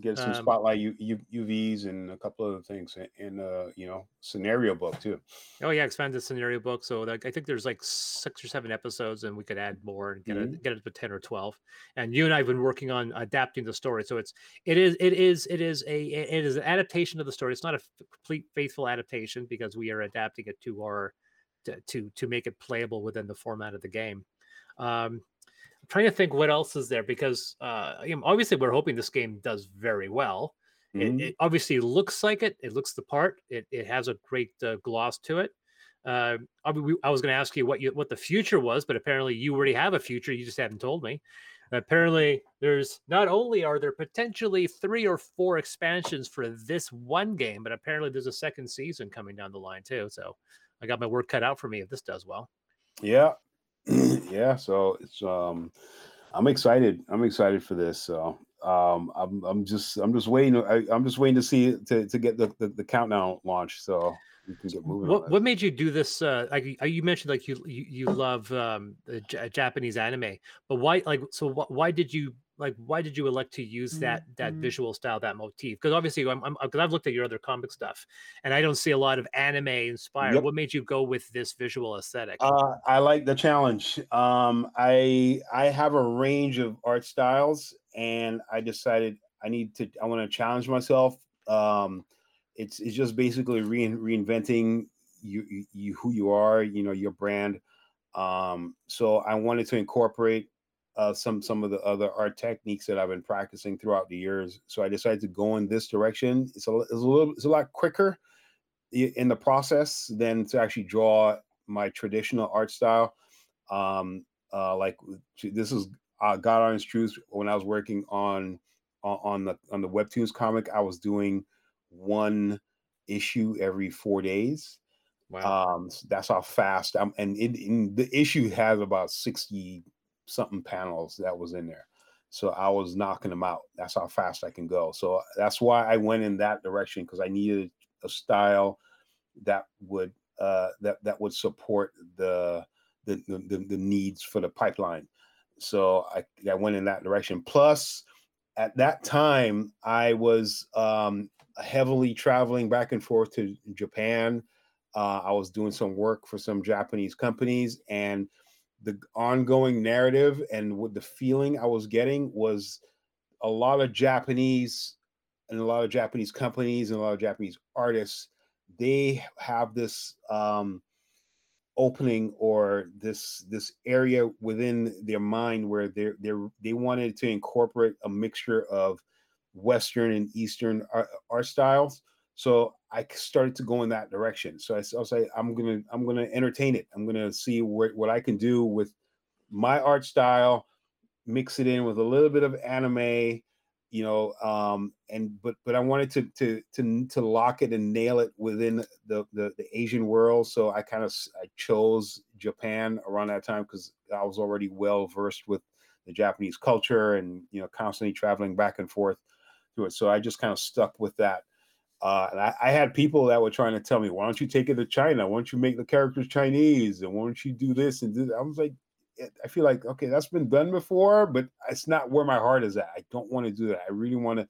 get some um, spotlight U, U, UVs and a couple other things in uh you know scenario book too. Oh yeah, expanded scenario book. So like I think there's like six or seven episodes, and we could add more and get mm-hmm. it get it to ten or twelve. And you and I have been working on adapting the story. So it's it is it is it is a it is an adaptation of the story. It's not a complete faithful adaptation because we are adapting it to our to to, to make it playable within the format of the game. Um, trying to think what else is there because uh, you know, obviously we're hoping this game does very well. Mm-hmm. It, it, obviously looks like it. It looks the part. It, it has a great uh, gloss to it. Uh, I, I was going to ask you what you what the future was, but apparently you already have a future. You just haven't told me. Apparently, there's not only are there potentially three or four expansions for this one game, but apparently there's a second season coming down the line too. So I got my work cut out for me if this does well. Yeah, yeah, so it's um I'm excited. I'm excited for this. So um I'm I'm just I'm just waiting I, am just waiting to see to to get the, the, the countdown launch so we can get moving. What what made you do this uh like you mentioned like you you, you love um Japanese anime, but why like so wh- why did you like why did you elect to use that that mm-hmm. visual style that motif? Because obviously i'm because i've looked at your other comic stuff and i don't see a lot of anime inspired. Yep. what made you go with this visual aesthetic? Uh, i like the challenge. Um, i i have a range of art styles and i decided i need to i want to challenge myself. Um, it's it's just basically re- reinventing you, you, you who you are you know your brand. Um, so i wanted to incorporate uh, some some of the other art techniques that I've been practicing throughout the years. So I decided to go in this direction. It's a, it's a little it's a lot quicker in the process than to actually draw my traditional art style. Um, uh, like this is uh, God Honest Truth. When I was working on on the on the webtoons comic, I was doing one issue every four days. Wow. Um, so that's how fast I'm, and it, the issue has about sixty something panels that was in there. So I was knocking them out. That's how fast I can go. So that's why I went in that direction because I needed a style that would uh, that that would support the the, the the needs for the pipeline. So I, I went in that direction. Plus, at that time, I was um, heavily traveling back and forth to Japan. Uh, I was doing some work for some Japanese companies, and the ongoing narrative and what the feeling I was getting was a lot of Japanese and a lot of Japanese companies and a lot of Japanese artists. They have this um, opening or this this area within their mind where they they they wanted to incorporate a mixture of Western and Eastern art, art styles. So I started to go in that direction. So I, will say I'm gonna I'm gonna entertain it. I'm gonna see what what I can do with my art style, mix it in with a little bit of anime, you know, um, and but but I wanted to to to to lock it and nail it within the the, the Asian world. So I kind of I chose Japan around that time because I was already well versed with the Japanese culture and you know constantly traveling back and forth through it. So I just kind of stuck with that uh, and I, I, had people that were trying to tell me, why don't you take it to China? Why don't you make the characters Chinese? And why don't you do this and do that? I was like, I feel like, okay, that's been done before, but it's not where my heart is at. I don't want to do that. I really want to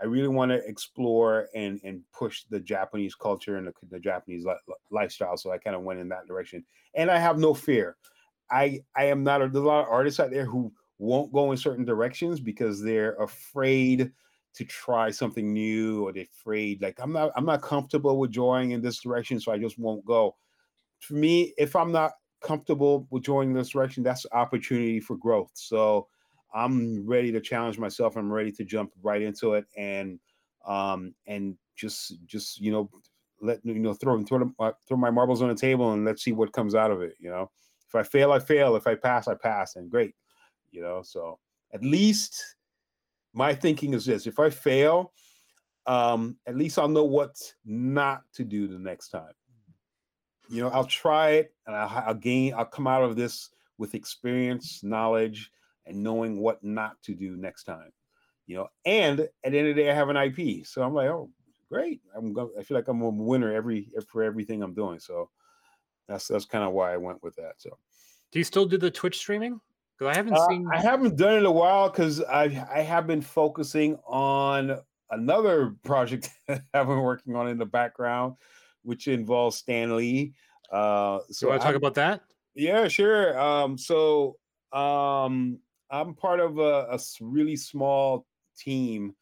I really want to explore and and push the Japanese culture and the, the Japanese li- lifestyle. So I kind of went in that direction, and I have no fear. I I am not a, there's a lot of artists out there who won't go in certain directions because they're afraid to try something new or they're afraid like I'm not I'm not comfortable with drawing in this direction, so I just won't go. For me, if I'm not comfortable with joining this direction, that's opportunity for growth. So I'm ready to challenge myself. I'm ready to jump right into it and um and just just you know let you know throw throw uh, throw my marbles on the table and let's see what comes out of it. You know, if I fail, I fail. If I pass, I pass, and great. You know, so at least my thinking is this: if I fail, um, at least I'll know what not to do the next time. You know, I'll try it and I'll, I'll gain. I'll come out of this with experience, knowledge, and knowing what not to do next time. You know, and at the end of the day, I have an IP, so I'm like, oh, great. I'm going. I feel like I'm a winner every for everything I'm doing. So that's that's kind of why I went with that. So, do you still do the Twitch streaming? Because I haven't uh, seen. I haven't done it in a while because I I have been focusing on another project *laughs* that I've been working on in the background, which involves Stan Lee. Uh, so you want to talk about that? Yeah, sure. Um, so um, I'm part of a, a really small team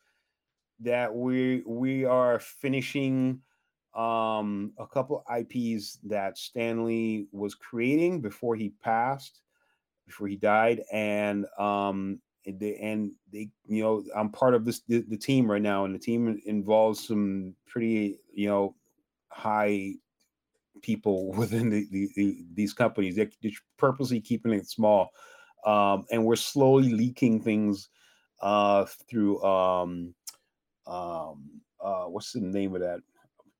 that we we are finishing um, a couple IPs that Stan Lee was creating before he passed, before he died, and um, they, and they, you know, I'm part of this the, the, team right now, and the team involves some pretty, you know, high people *laughs* within the, the, the these companies. They're, they're, purposely keeping it small, um, and we're slowly leaking things uh, through um, um, uh, what's the name of that?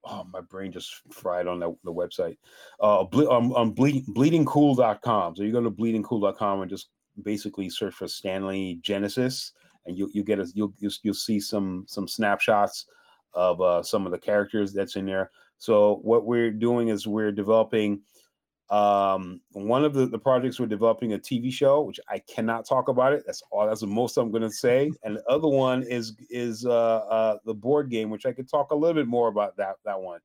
Oh, my brain just fried on the, the website. Uh, ble- um, on ble- bleedingcool.com. So you go to bleedingcool.com and just basically search for Stan Lee Genesis, and you you get a you'll you'll, you'll see some some snapshots of uh, some of the characters that's in there. So what we're doing is we're developing um one of the, the projects we're developing a tv show which i cannot talk about it that's all that's the most i'm going to say *laughs* and the other one is is uh uh the board game which i could talk a little bit more about that that one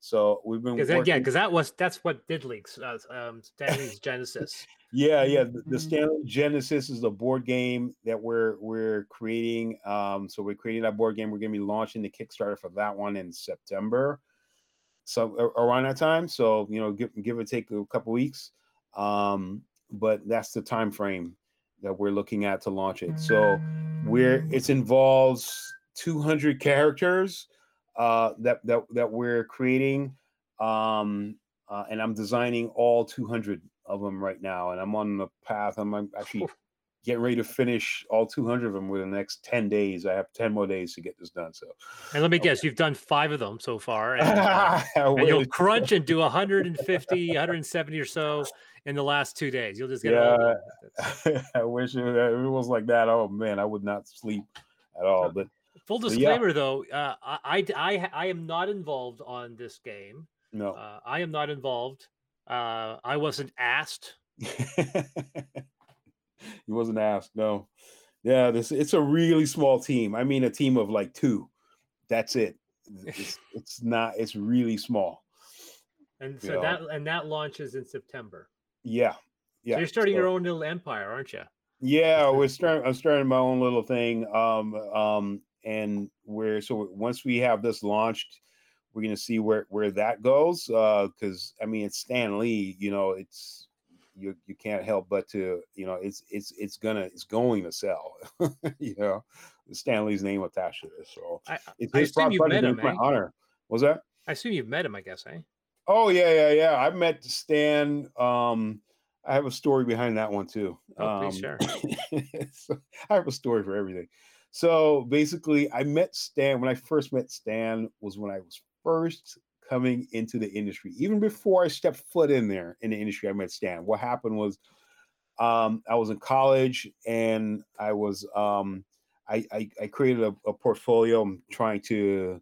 so we've been because yeah, because that was that's what did leaks uh, um Stan Lee's Genesis. *laughs* yeah, yeah. The, the mm-hmm. Stan Lee Genesis is a board game that we're we're creating. Um, so we're creating that board game. We're gonna be launching the Kickstarter for that one in September. So around that time. So you know, give give or take a couple weeks. Um, but that's the time frame that we're looking at to launch it. So we're it involves 200 characters uh, that that that we're creating, um, uh, and I'm designing all 200 of them right now, and I'm on the path. I'm actually getting ready to finish all 200 of them within the next 10 days. I have 10 more days to get this done. So, and let me okay. guess, you've done five of them so far, *laughs* and, uh, and you'll crunch and do 150, 170 or so in the last two days. You'll just get yeah. *laughs* I wish it, it was like that. Oh man, I would not sleep at all. But Full disclaimer, yeah. though, uh, I, I, I am not involved on this game. No, uh, I am not involved. Uh, I wasn't asked. *laughs* he wasn't asked. No. Yeah, this it's a really small team. I mean, a team of like two. That's it. It's, *laughs* it's not. It's really small. And so you that and that launches in September. Yeah, yeah. So you're starting so, your own little empire, aren't you? Yeah, we're starting. I'm starting my own little thing. Um, um, and we're so once we have this launched we're going to see where where that goes Uh, because i mean it's stan lee you know it's you you can't help but to you know it's it's it's gonna it's going to sell *laughs* you know Stan Lee's name attached to this so I, it's I assume you've met him, my eh? honor was that i assume you've met him i guess eh oh yeah yeah yeah i've met stan um I have a story behind that one too. Oh, um, sure. *laughs* so I have a story for everything. So basically, I met Stan when I first met Stan was when I was first coming into the industry. Even before I stepped foot in there in the industry, I met Stan. What happened was um, I was in college and I was um, I, I, I, created a, a, portfolio. Trying to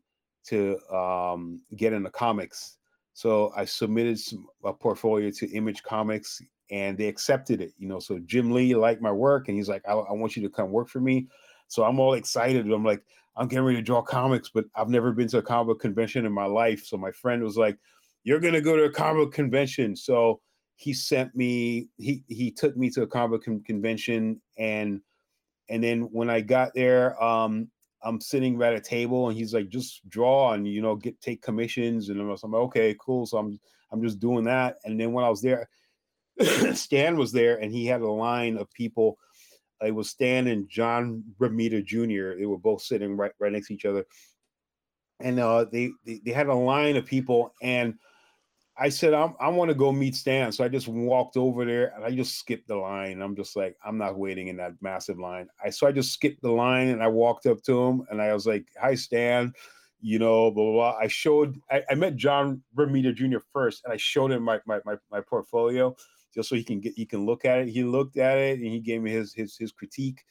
to um, get into comics. So I submitted some, a portfolio to Image Comics and they accepted it. You know, so Jim Lee liked my work and he's like, I, I want you to come work for me. So I'm all excited. I'm like, I'm getting ready to draw comics, but I've never been to a comic convention in my life. So my friend was like, "You're gonna go to a comic convention." So he sent me. He he took me to a comic con- convention, and and then when I got there, um, I'm sitting at a table, and he's like, "Just draw and you know get take commissions." And I'm like, "Okay, cool." So I'm I'm just doing that. And then when I was there, *coughs* Stan was there, and he had a line of people it was Stan and John Romita Jr. They were both sitting right right next to each other, and uh, they, they, they had a line of people. And I said, I'm, I want to go meet Stan, so I just walked over there and I just skipped the line. I'm just like, I'm not waiting in that massive line. I so I just skipped the line and I walked up to him and I was like, Hi, Stan. You know, blah blah. blah. I showed. I, I met John Romita Jr. first, and I showed him my my my, my portfolio just so he can get he can look at it. He looked at it and he gave me his his his critique.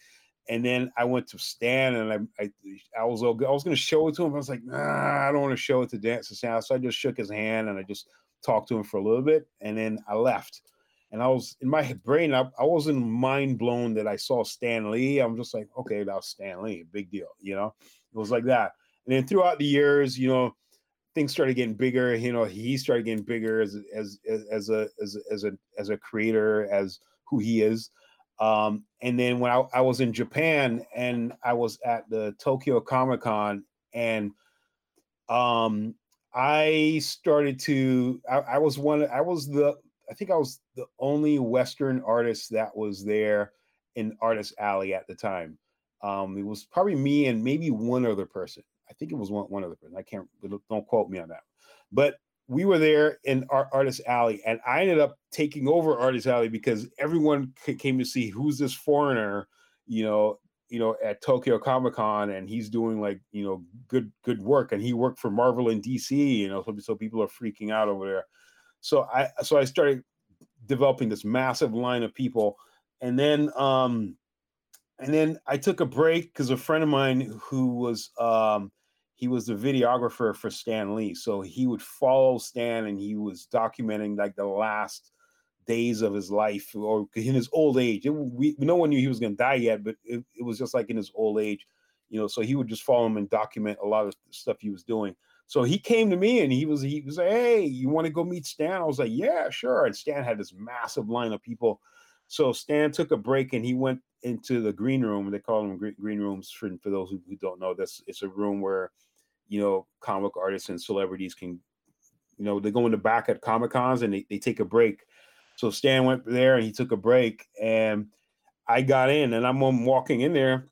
And then I went to Stan and I I, I was I was going to show it to him. I was like, nah, I don't want to show it to Stan to. So I just shook his hand and I just talked to him for a little bit, and then I left. And I was in my brain, I, I wasn't mind blown that I saw Stan Lee. I'm just like, okay, that was Stan Lee, big deal, you know. It was like that. And then throughout the years, you know, things started getting bigger. You know, he started getting bigger as as as a as as a as a creator, as who he is. Um, and then when I, I was in Japan and I was at the Tokyo Comic Con, and um, I started to I, I was one I was the I think I was the only Western artist that was there in Artist Alley at the time. Um, it was probably me and maybe one other person. I think it was one, one other person. I can't, don't quote me on that. But we were there in our Artist Alley, and I ended up taking over Artist Alley because everyone came to see who's this foreigner, you know, you know, at Tokyo Comic Con, and he's doing like you know good good work, and he worked for Marvel and DC, you know, so, so people are freaking out over there. So I so I started developing this massive line of people, and then um, and then I took a break because a friend of mine who was um, he was the videographer for Stan Lee, so he would follow Stan and he was documenting like the last days of his life or in his old age. It, we no one knew he was going to die yet, but it, it was just like in his old age, you know. So he would just follow him and document a lot of stuff he was doing. So he came to me and he was he was like, "Hey, you want to go meet Stan?" I was like, "Yeah, sure." And Stan had this massive line of people. So Stan took a break and he went into the green room. They call them green rooms for, for those who, who don't know. This it's a room where you know comic artists and celebrities can, you know, they go in the back at comic cons and they, they take a break. So Stan went there and he took a break, and I got in and I'm, I'm walking in there,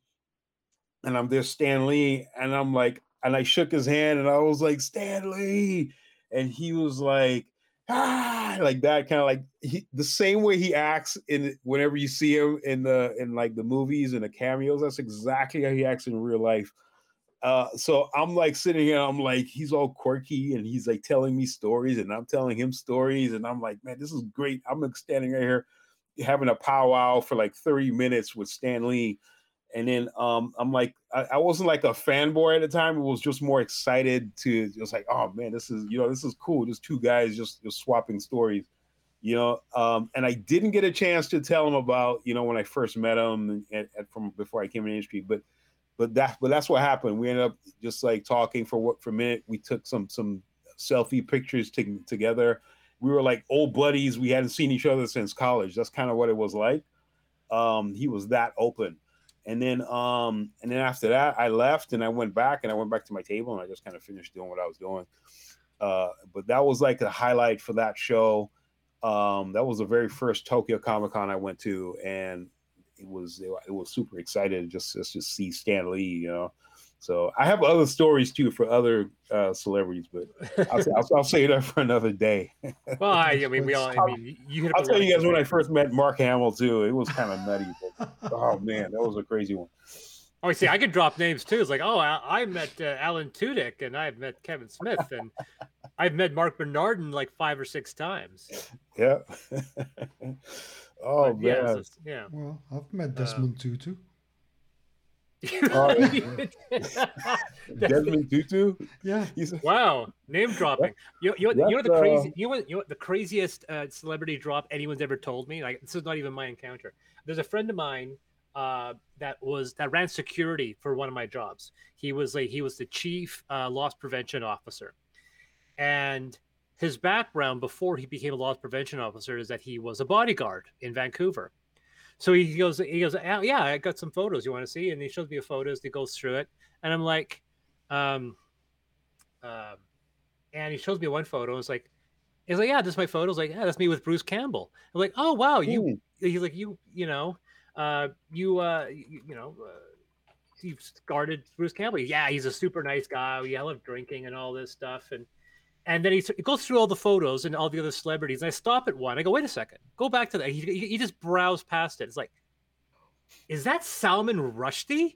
and I'm there Stan Lee, and I'm like, and I shook his hand and I was like Stan Lee, and he was like ah, like that kind of like he, the same way he acts in whenever you see him in the in like the movies and the cameos. That's exactly how he acts in real life. Uh, so I'm like sitting here, I'm like, he's all quirky and he's like telling me stories and I'm telling him stories. And I'm like, man, this is great. I'm like standing right here having a powwow for like 30 minutes with Stan Lee and then um, I'm like, I, I, wasn't like a fanboy at the time. It was just more excited to just like, oh man, this is you know this is cool. Just two guys just, just swapping stories, you know. Um, and I didn't get a chance to tell him about you know when I first met him and, and from before I came in the industry, but but that but that's what happened. We ended up just like talking for what for a minute. We took some some selfie pictures t- together. We were like old buddies. We hadn't seen each other since college. That's kind of what it was like. Um, he was that open and then um and then after that I left and I went back and I went back to my table and I just kind of finished doing what I was doing. Uh, but that was like a highlight for that show. Um, that was the very first Tokyo Comic Con I went to, and it was it, was super excited just just to see Stan Lee, you know. So I have other stories too for other uh, celebrities, but I'll, I'll, I'll, say that for another day. *laughs* well, I, I, mean, we all. I mean, you. I'll tell you guys when I first met Mark Hamill too. It was kind of nutty. But, oh man, that was a crazy one. Oh, see, I could drop names too. It's like, oh, I, I met uh, Alan Tudyk and I've met Kevin Smith and I've met Marc Bernardin like five or six times. Yeah. *laughs* oh but, man. Yeah, just, yeah. Well, I've met Desmond uh, Tutu. Oh, *laughs* Desmond Tutu. Yeah. wow. Name dropping. You, you, you know the crazy. You know, you know the craziest uh, celebrity drop anyone's ever told me. Like this is not even my encounter. There's a friend of mine uh, that was that ran security for one of my jobs. He was like he was the chief uh, loss prevention officer, and his background before he became a loss prevention officer is that he was a bodyguard in Vancouver. So he goes, he goes, yeah, I got some photos you want to see, and he shows me the photos. He goes through it, and I'm like, um, um, and he shows me one photo. It's like, he's like, yeah, this is my photo. It's like, yeah, that's me with Bruce Campbell. I'm like, oh wow, you. Ooh. He's like, you, you know, uh, you, uh, you, you know. Uh, you've guarded Bruce Campbell. Yeah, he's a super nice guy. Yeah, I love drinking and all this stuff. And and then he, he, goes through all the photos and all the other celebrities. And I stop at one. I go, wait a second, go back to that. He, he, he just browsed past it. It's like, is that Salman Rushdie?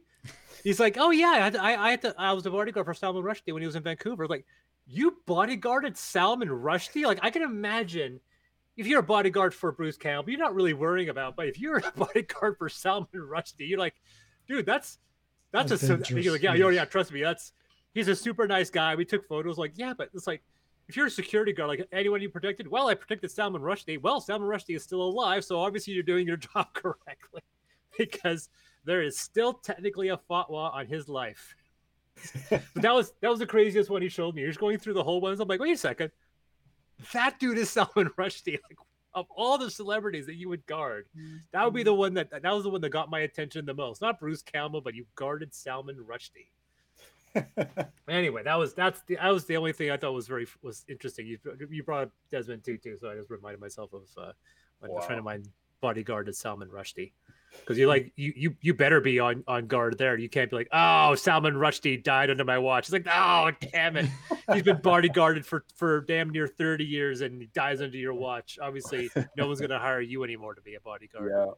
He's like, oh yeah, I had to, I, I, had to, I was a bodyguard for Salman Rushdie when he was in Vancouver. Like, you bodyguarded Salman Rushdie? Like, I can imagine if you're a bodyguard for Bruce Campbell, you're not really worrying about. But if you're *laughs* a bodyguard for Salman Rushdie, you're like, dude, that's that's, that's a. Like, yeah, yeah, yeah, trust me, that's he's a super nice guy. We took photos. Like, yeah, but it's like if you're a security guard, like anyone you protected, well, I protected Salman Rushdie. Well, Salman Rushdie is still alive, so obviously you're doing your *laughs* job correctly because there is still technically a fatwa on his life. but that was that was the craziest one he showed me. He's going through the whole ones. I'm like, wait a second, that dude is *laughs* Salman Rushdie. Like, of all the celebrities that you would guard, that would be mm-hmm. the one that that was the one that got my attention the most. Not Bruce Campbell, but you guarded Salman Rushdie *laughs* anyway, that was that's the that was the only thing I thought was very was interesting. You you brought up Desmond Tutu, so I just reminded myself of uh, when wow. a friend of mine bodyguarded Salman Rushdie. Because you like you you you better be on on guard there. You can't be like, oh, Salman Rushdie died under my watch. It's like, oh, damn it, he's been bodyguarded for for damn near thirty years and he dies under your watch. Obviously, no one's gonna hire you anymore to be a bodyguard. Yeah.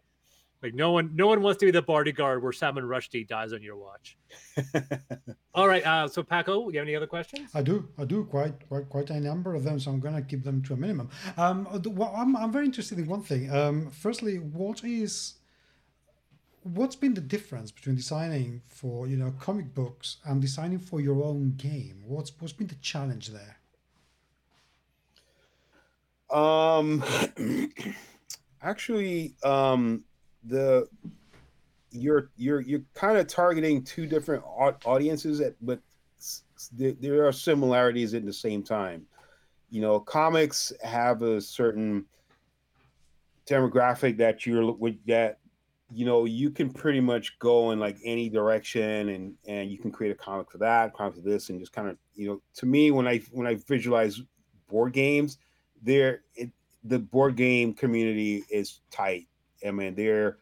Like no one, no one wants to be the bodyguard where Salman Rushdie dies on your watch. *laughs* All right. Uh, so Paco, do you have any other questions? I do. I do quite quite quite a number of them. So I'm going to keep them to a minimum. Um, well, I'm I'm very interested in one thing. Um, firstly, what is what's been the difference between designing for you know comic books and designing for your own game? What's what's been the challenge there? Um, *clears throat* actually, um, the you're you're you're kind of targeting two different audiences, at, but there are similarities at the same time. You know, comics have a certain demographic that you're with that you know you can pretty much go in like any direction and and you can create a comic for that comic for this and just kind of you know to me when i when i visualize board games there the board game community is tight I mean, they're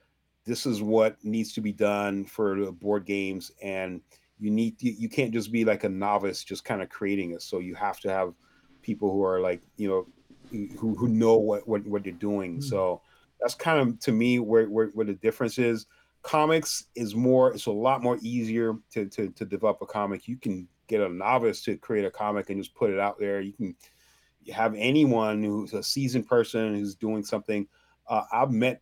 this is what needs to be done for the board games, and you need to, you can't just be like a novice just kind of creating it. So you have to have people who are like you know who who know what what, what you're doing. Mm-hmm. So that's kind of to me where, where where the difference is. Comics is more it's a lot more easier to to to develop a comic. You can get a novice to create a comic and just put it out there. You can have anyone who's a seasoned person who's doing something. Uh, I've met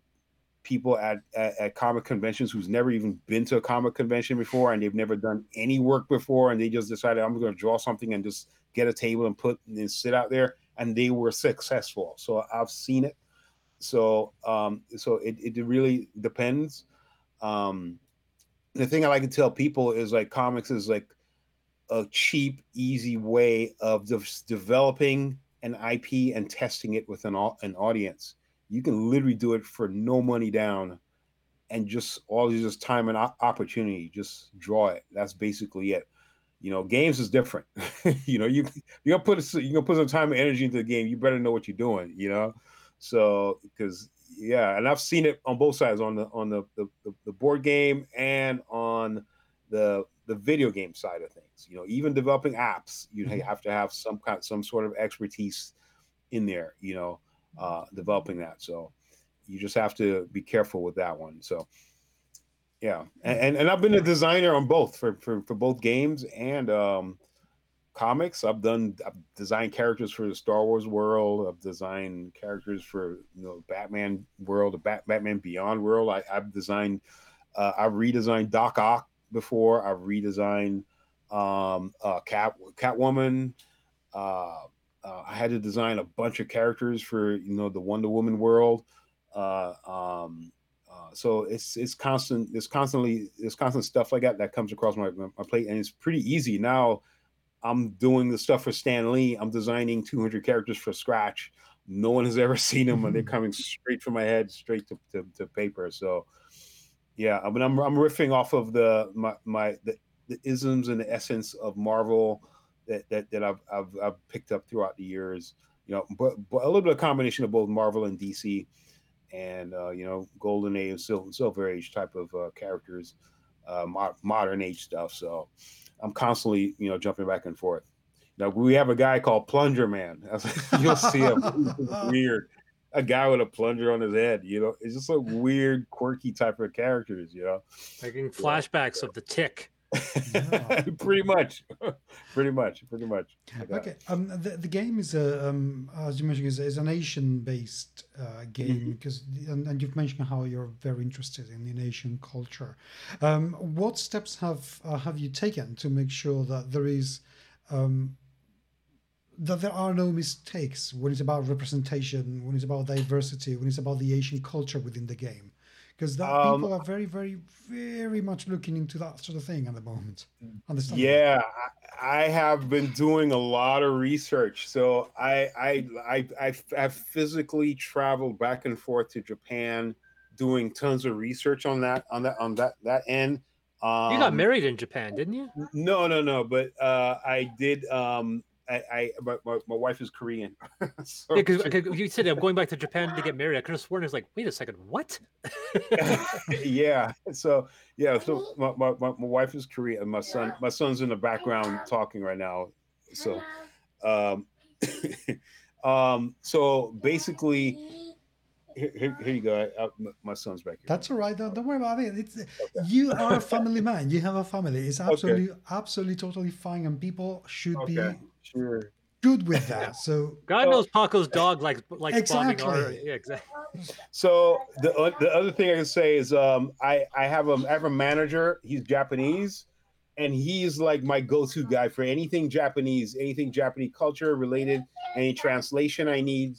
people at, at, at comic conventions who's never even been to a comic convention before and they've never done any work before and they just decided I'm going to draw something and just get a table and put and sit out there and they were successful. So I've seen it. So um, so it, it really depends. Um, the thing I like to tell people is like comics is like a cheap, easy way of de- developing an IP and testing it with an, an audience you can literally do it for no money down and just all is just time and opportunity just draw it. That's basically it. You know games is different. *laughs* You know you you gonna put you gonna put some time and energy into the game you better know what you're doing you know? So because yeah and i've seen it on both sides on the on the the, the board game and on the the video game side of things. You know even developing apps you mm-hmm. have to have some kind some sort of expertise in there you know uh, developing that. So you just have to be careful with that one. So yeah, and, and, and I've been a designer on both for for, for both games and um, comics. I've done I've designed characters for the Star Wars world. I've designed characters for you know Batman world, the Bat, Batman Beyond world. I, have designed uh, I've redesigned Doc Ock before. I've redesigned um, uh, Cat Catwoman. Uh, uh, I had to design a bunch of characters for you know the Wonder Woman world. Uh, um, uh, so it's it's constant. There's constantly there's constant stuff like that that comes across my my plate, and it's pretty easy now. I'm doing the stuff for Stan Lee. I'm designing 200 characters from scratch. No one has ever *laughs* seen them, and they're coming *laughs* straight from my head, straight to, to, to paper. So, yeah, I mean, I'm I'm riffing off of the my my the, the isms and the essence of Marvel that that, that I've, I've I've picked up throughout the years. You know, but but a little bit of combination of both Marvel and DC, and uh, you know, Golden Age, Silver, Silver Age type of uh, characters, uh, mo- modern age stuff. So I'm constantly you know jumping back and forth. Now we have a guy called Plunger Man. *laughs* You'll see him weird. A guy with a plunger on his head, you know, it's just a weird, quirky type of characters, you know. Making flashbacks yeah. of the tick. *laughs* *laughs* pretty much, pretty much, pretty much. Okay. Um, the, the game is a um, as you mentioned, is, is an Asian-based uh, game because, mm-hmm. and, and, you've mentioned how you're very interested in, in Asian culture. Um, what steps have uh, have you taken to make sure that there is um, that there are no mistakes when it's about representation, when it's about diversity, when it's about the Asian culture within the game because um, people are very, very, very much looking into that sort of thing at the moment. Yeah, I, I, have been doing a lot of research. So I, I, I, I, have physically traveled back and forth to Japan, doing tons of research on that, on that, on that, that end. Um, you got um, married in Japan, didn't you? No, no, no. But uh, I did. Um, I, I my, my, my, wife is Korean. *laughs* so yeah, because you said I'm going back to Japan to get married. I could have sworn it was like, wait a second, what? *laughs* yeah. So yeah. So my, my, my, wife is Korean. My son my son's in the background talking right now. So, um, *laughs* um, so basically, here, here, here, you go. I, I, my son's back here. That's all right. Don't, don't worry about it. It's okay. you are a family man. You have a family. It's absolutely, okay. absolutely, totally fine, and people should okay. be sure. good with that. *laughs* So God knows Paco's dog like like exactly. Our, yeah, exactly. So the uh, the other thing I can say is um I I have a I have a manager. He's Japanese, and he's like my go-to guy for anything Japanese, anything Japanese culture related, any translation I need.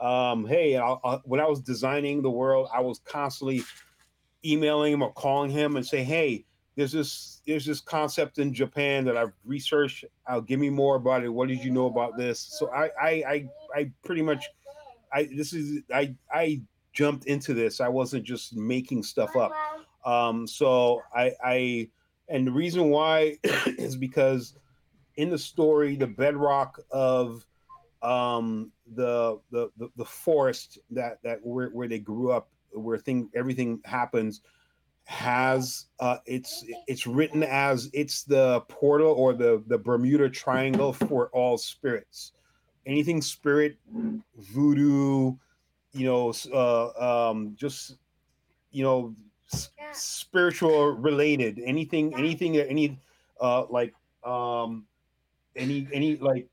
Um, hey, I, I, when I was designing the world, I was constantly emailing him or calling him and say, hey there's this there's this concept in Japan that I've researched. I'll give me more about it. What did you know about this? So I I I, I pretty much I this is I I jumped into this. I wasn't just making stuff up. Um, so I I and the reason why *coughs* is because in the story, the bedrock of um, the, the the the forest that that where where they grew up, where thing everything happens has uh, it's it's written as it's the portal or the the Bermuda Triangle for all spirits. Anything spirit, voodoo, you know, uh, um, just you know, s- spiritual related. Anything, anything, any uh, like um, any any like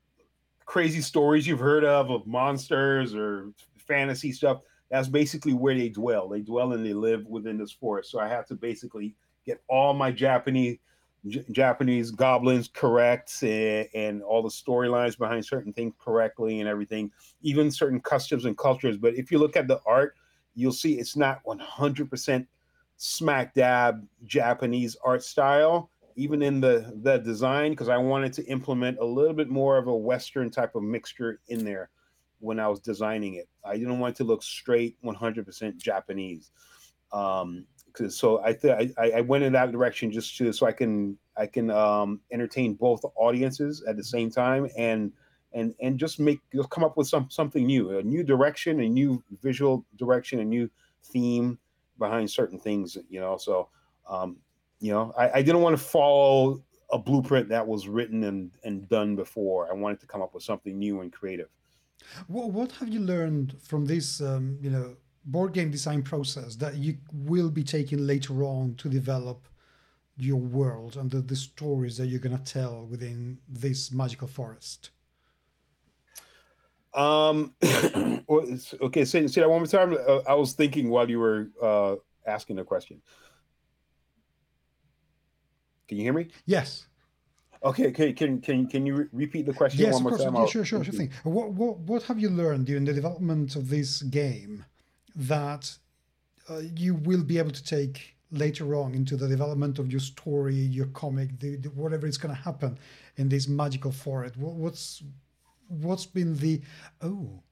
crazy stories you've heard of of monsters or fantasy stuff that's basically where they dwell. They dwell and they live within this forest. So I have to basically get all my Japanese J- Japanese goblins correct and, and all the storylines behind certain things correctly and everything, even certain customs and cultures. But if you look at the art, you'll see it's not 100% smack dab Japanese art style, even in the the design, because I wanted to implement a little bit more of a Western type of mixture in there when I was designing it. I didn't want it to look straight 100% Japanese. Um, so I, th- I, I went in that direction just to, so I can, I can, um, entertain both audiences at the same time and, and, and just make, just come up with some, something new, a new direction, a new visual direction, a new theme behind certain things, you know? So, um, you know, I, I didn't want to follow a blueprint that was written and, and done before. I wanted to come up with something new and creative. What, what have you learned from this, um, you know, board game design process that you will be taking later on to develop your world and the, the stories that you're going to tell within this magical forest? Um, *coughs* okay, say, say that one more time. Uh, I was thinking while you were uh, asking the question. Can you hear me? Yes. Okay, okay. Can can can you re- repeat the question yes, one more course. time? Yeah, sure, sure, sure thing. What what what have you learned during the development of this game that uh, you will be able to take later on into the development of your story, your comic, the, the, whatever is going to happen in this magical forest? What, what's what's been the oh,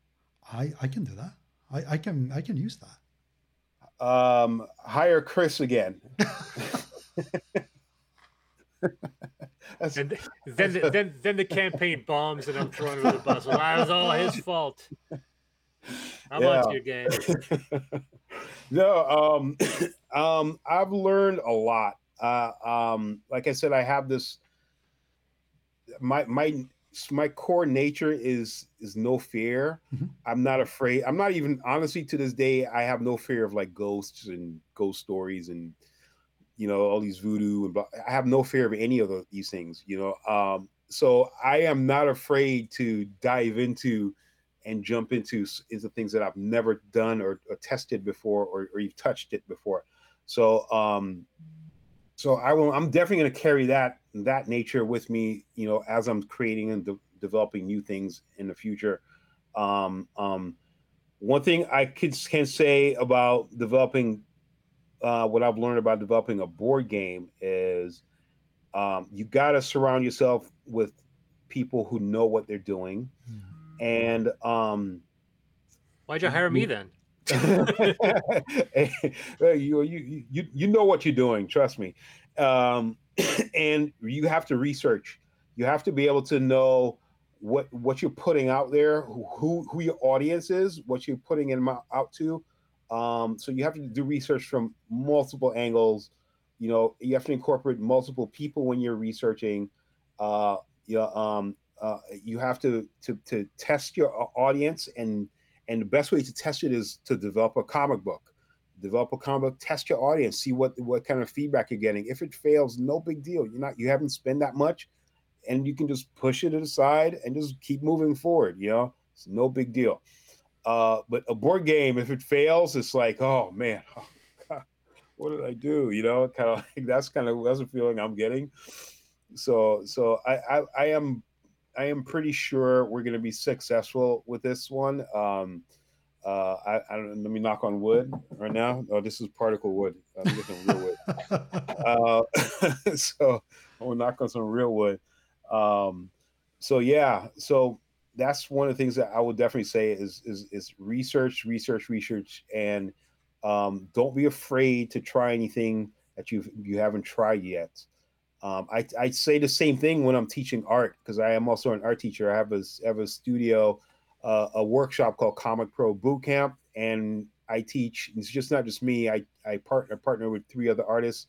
I I can do that. I, I can I can use that. Um, hire Chris again. *laughs* *laughs* *laughs* and *laughs* then, the, then, then the campaign bombs, and I'm thrown under the bus. Well, that was all his *laughs* fault. I'm yeah. on to game. no, um, *clears throat* um, I've learned a lot. Uh, um, like I said, I have this. My my my core nature is is no fear. Mm-hmm. I'm not afraid. I'm not even honestly to this day. I have no fear of like ghosts and ghost stories and you know all these voodoo and I have no fear of any of the, these things. You know, um, so I am not afraid to dive into and jump into into things that I've never done or, or tested before or, or you've touched it before. So um, so I will. I'm definitely going to carry that that nature with me. You know, as I'm creating and de- developing new things in the future. Um, um, one thing I could can say about developing uh, what I've learned about developing a board game is um, you got to surround yourself with people who know what they're doing. Mm-hmm. And um, why'd you hire me then? *laughs* you, you you you know what you're doing. Trust me. Um, *clears throat* and you have to research. You have to be able to know what what you're putting out there, who who your audience is, what you're putting them out to. Um, so you have to do research from multiple angles. You know, you have to incorporate multiple people when you're researching. Uh, you know, um, uh, you have to, to to test your audience, and and the best way to test it is to develop a comic book. Develop a comic book, test your audience, see what what kind of feedback you're getting. If it fails, no big deal. You're not you haven't spent that much, and you can just push it aside and just keep moving forward. You know, it's no big deal. Uh, but a board game, if it fails, it's like, oh man, *laughs* oh, God, what did I do? You know, kind of *laughs* like that's kind of that's a feeling I'm getting. So, so I, I, I am, I am pretty sure we're going to be successful with this one. Um, uh, I, I don't. Let me knock on wood right now. Oh, this is particle wood. I'm getting real wood. *laughs* uh, so I'm gonna knock on some real wood. Um, so yeah. So that's one of the things that I would definitely say is is is research, research, research, and um, don't be afraid to try anything that you you haven't tried yet. Um, I I say the same thing when I'm teaching art because I am also an art teacher. I have a have a studio, uh, a workshop called Comic Pro Bootcamp, and I teach. It's just not just me. I I partner partner with three other artists,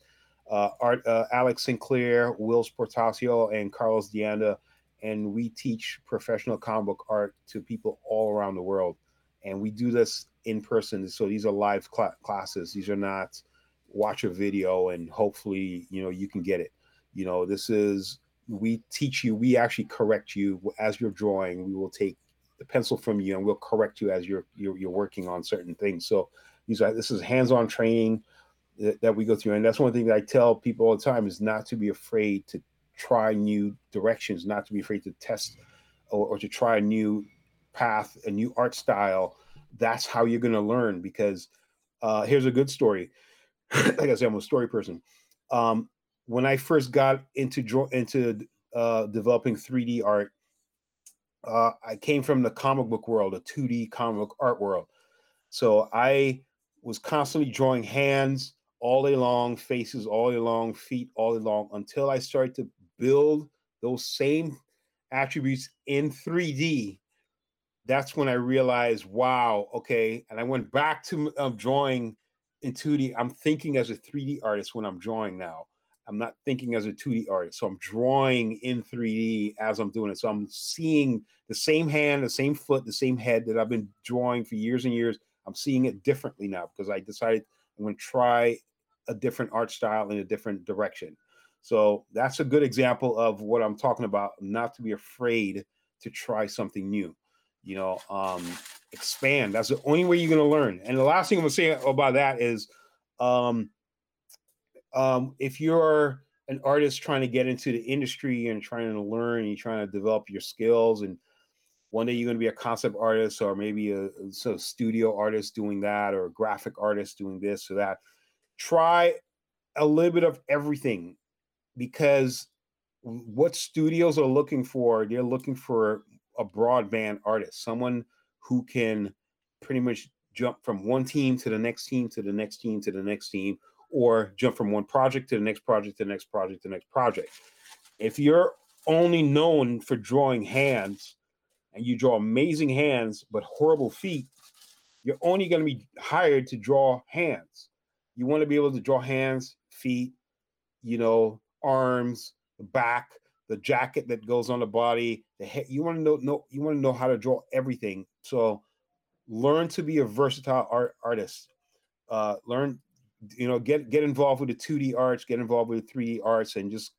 uh, art uh, Alex Sinclair, Will Portacio, and Carlos D'Anda and we teach professional comic book art to people all around the world. And we do this in person. So these are live cl- classes. These are not watch a video and hopefully you know you can get it. You know this is we teach you we actually correct you as you're drawing. We will take the pencil from you and we'll correct you as you're you're, you're working on certain things. So these are this is hands-on training that, that we go through. And that's one thing that i tell people all the time is not to be afraid to try new directions, not to be afraid to test or, or to try a new path, a new art style. That's how you're going to learn. Because uh, here's a good story. *clears throat* like I said, I'm a story person. Um, when I first got into draw into uh, developing 3D art, uh, I came from the comic book world, a 2D comic book art world. So I was constantly drawing hands all day long, faces all day long, feet all day long, until I started to build those same attributes in 3D, that's when I realized, wow, okay. And I went back to um, drawing in 2D. I'm thinking as a 3D artist when I'm drawing now. I'm not thinking as a 2D artist. So I'm drawing in 3D as I'm doing it. So I'm seeing the same hand, the same foot, the same head that I've been drawing for years and years. I'm seeing it differently now because I decided I'm going to try a different art style in a different direction. So that's a good example of what I'm talking about. Not to be afraid to try something new. You know, um, expand. That's the only way you're going to learn. And the last thing I'm going to say about that is, um, um, if you're an artist trying to get into the industry and trying to learn, and you're trying to develop your skills, and one day you're going to be a concept artist or maybe a, sort of studio artist doing that or a graphic artist doing this or that try a little bit of everything because what studios are looking for they're looking for a broadband artist someone who can pretty much jump from one team to the next team to the next team to the next team or jump from one project to the next project to the next project to the next project if you're only known for drawing hands and you draw amazing hands but horrible feet, you're only going to be hired to draw hands. You want to be able to draw hands, feet, you know, arms, the back, the jacket that goes on the body, the head. You want to know, know you want to know how to draw everything. So learn to be a versatile art artist. Uh, learn, you know, get get involved with the 2D arts, get involved with the 3D arts, and just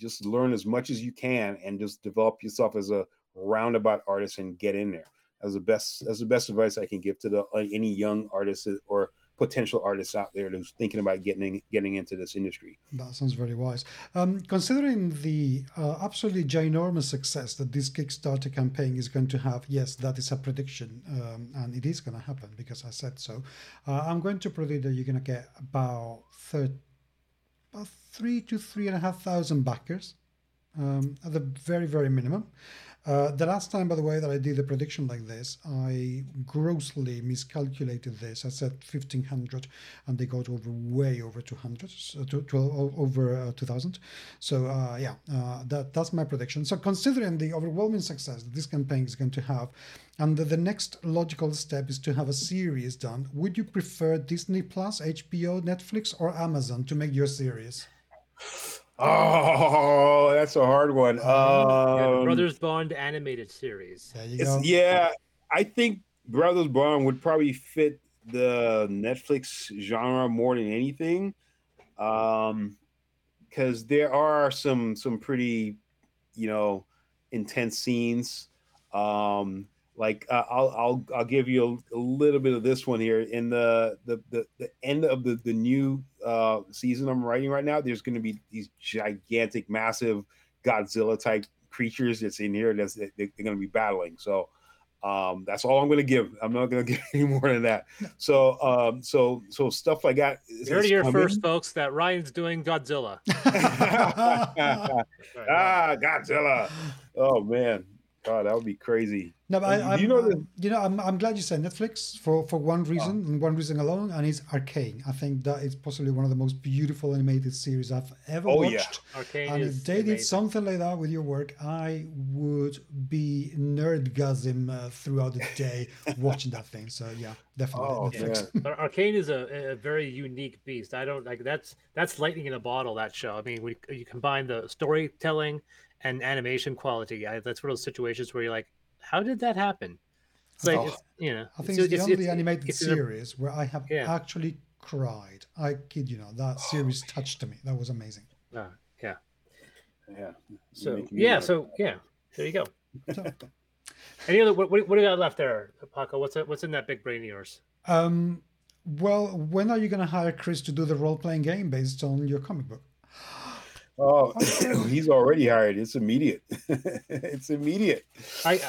just learn as much as you can and just develop yourself as a roundabout artist and get in there. As the best as the best advice I can give to the any young artists or potential artists out there who's thinking about getting getting into this industry. That sounds very wise. Um, considering the uh, absolutely ginormous success that this Kickstarter campaign is going to have, yes, that is a prediction, um, and it is going to happen because I said so. Uh, I'm going to predict that you're going to get about, thir- about three to three and a half thousand backers um, at the very, very minimum. Uh, the last time, by the way, that I did a prediction like this, I grossly miscalculated this. I said 1500 and they got over way over 200, so to, to, over uh, 2000. So, uh, yeah, uh, that, that's my prediction. So, considering the overwhelming success that this campaign is going to have, and the, the next logical step is to have a series done, would you prefer Disney Plus, HBO, Netflix, or Amazon to make your series? *laughs* Oh, that's a hard one. Um, yeah, Brothers Bond animated series. Yeah, I think Brothers Bond would probably fit the Netflix genre more than anything, um, because there are some some pretty, you know, intense scenes. Um, like uh, I'll I'll I'll give you a, a, little bit of this one here in the the the, the end of the the new uh, season I'm writing right now. There's going to be these gigantic, massive Godzilla type creatures that's in here that's they're, they're going to be battling. So um, that's all I'm going to give. I'm not going *laughs* to give any more than that. So um, so so stuff like that. You heard it here first, folks. That Ryan's doing Godzilla. *laughs* *laughs* ah, Godzilla. Oh man. God, that would be crazy. No, but I, you know, the... you know, I'm, I'm glad you said Netflix for, for one reason oh. and one reason alone, and it's Arcane. I think that is possibly one of the most beautiful animated series I've ever oh, watched. Yeah. Arcane and if they amazing. did something like that with your work, I would be nerdgasm uh, throughout the day *laughs* watching that thing. So yeah, definitely oh, Netflix. Yeah. *laughs* Arcane is a, a very unique beast. I don't like that's that's lightning in a bottle. That show. I mean, we, you combine the storytelling and animation quality. I, that's one of those situations where you're like, how did that happen? It's like, oh, it's, you know, I think it's, it's the only animated series a, where I have yeah. actually cried. I kid you not, that series touched me. That was amazing. Uh, yeah. Yeah. So, yeah. So, yeah. There you go. Any other, what, what, do you got left there, Paco? What's, what's in that big brain of yours? Um, well, when are you going to hire Chris to do the role playing game based on your comic book? Oh, *coughs* he's already hired. It's immediate. *laughs* it's immediate. I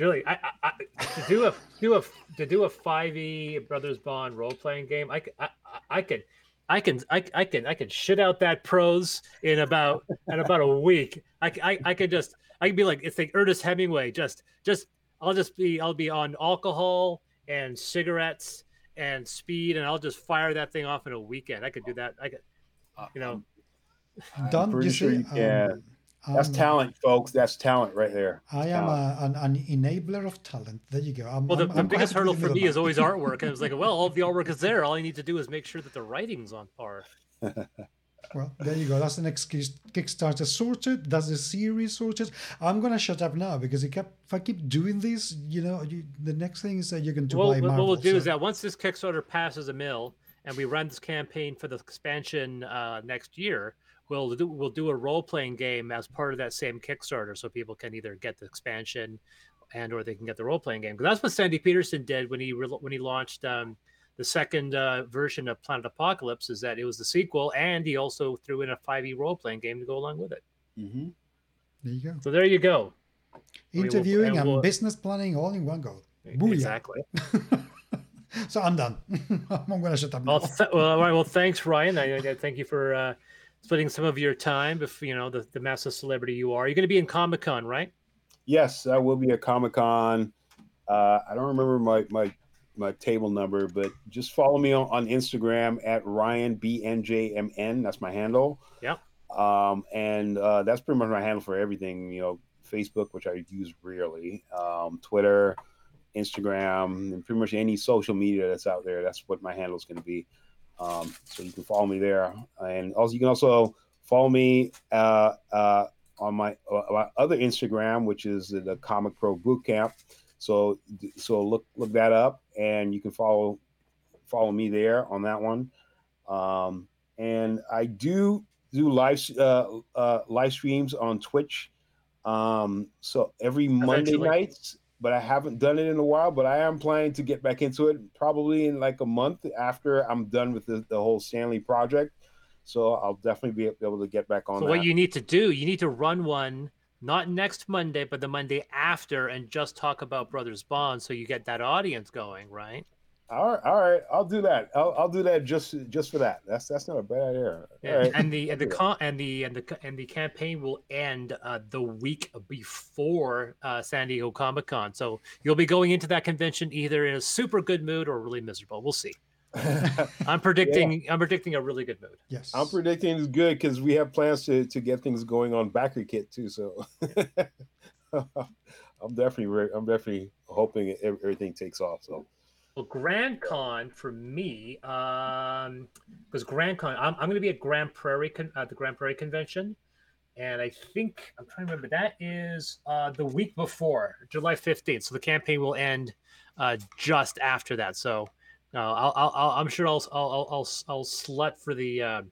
really, I, I, to do a do a to do a five E Brothers Bond role playing game. I, I, I can. I can I, I can I can shit out that prose in about in about a week. I, I, I can just I can be like it's like Ernest Hemingway. Just just I'll just be I'll be on alcohol and cigarettes and speed, and I'll just fire that thing off in a weekend. I could do that. I could, you know. Done. You sure see, um, That's um, talent, folks. That's talent right there. I am a, an, an, enabler of talent. There you go. I'm, well, the, I'm, the I'm biggest hurdle for me is always *laughs* artwork. And I was like, well, all the artwork is there. All I need to do is make sure that the writing's on par. well, there you go. That's the next Kickstarter sorted. That's the series sorted. I'm gonna shut up now because if I keep doing this, you know, you, the next thing is that you're going to well, buy Marvel. What we'll do so. is that once this Kickstarter passes a mill and we run this campaign for the expansion uh, next year, we'll do we'll do a role playing game as part of that same Kickstarter, so people can either get the expansion and or they can get the role playing game. Because that's what Sandy Petersen did when he re- when he launched um, the second uh, version of Planet Apocalypse. Is that it was the sequel, and he also threw in a five e role playing game to go along with it. Mm-hmm. There you go. So there you go. Interviewing and business planning all in one go. Booyah. Exactly. *laughs* so I'm done. *laughs* I'm going to shut up. Well, th- well, all right. Well, thanks, Ryan. I, I thank you for uh, splitting some of your time. If you know the, the massive celebrity you are, you're going to be in Comic Con, right? Yes, I will be at Comic Con. Uh, I don't remember my my my table number, but just follow me on, on Instagram at Ryan BNJMN. That's my handle. Yeah. Um, and uh, that's pretty much my handle for everything. You know, Facebook, which I use rarely, um, Twitter, Instagram, and pretty much any social media that's out there. That's what my handle is going to be. Um, so you can follow me there, and also you can also follow me uh, uh, on my, uh, my, other Instagram, which is the Comic Pro Bootcamp. So so look look that up, and you can follow follow me there on that one. Um, and I do do live uh, uh, live streams on Twitch. Um, so every Monday nights, but I haven't done it in a while. But I am planning to get back into it probably in like a month after I'm done with the, the whole Stan Lee project. So I'll definitely be able to get back on. So that. what you need to do, you need to run one not next Monday, but the Monday after, and just talk about Brothers Bond, so you get that audience going, right? All right, all right, I'll do that. I'll, I'll do that just just for that. That's that's not a bad idea. Yeah, right. and the and the con- and the and the and the campaign will end uh, the week before uh, San Diego Comic Con, so you'll be going into that convention either in a super good mood or really miserable. We'll see. I'm *laughs* predicting. Yeah. I'm predicting a really good mood. Yes, I'm predicting it's good because we have plans to to get things going on BackerKit too. So *laughs* I'm definitely. I'm definitely hoping everything takes off. So. Well, Grand Con for me, um, because Grand Con, I'm, I'm going to be at Grand Prairie at uh, the Grand Prairie convention, and I think I'm trying to remember that is uh, the week before July 15th. So the campaign will end uh, just after that. So no, I'll, I'll, I'm sure I'll, I'll, I'll, I'll slut for the, uh,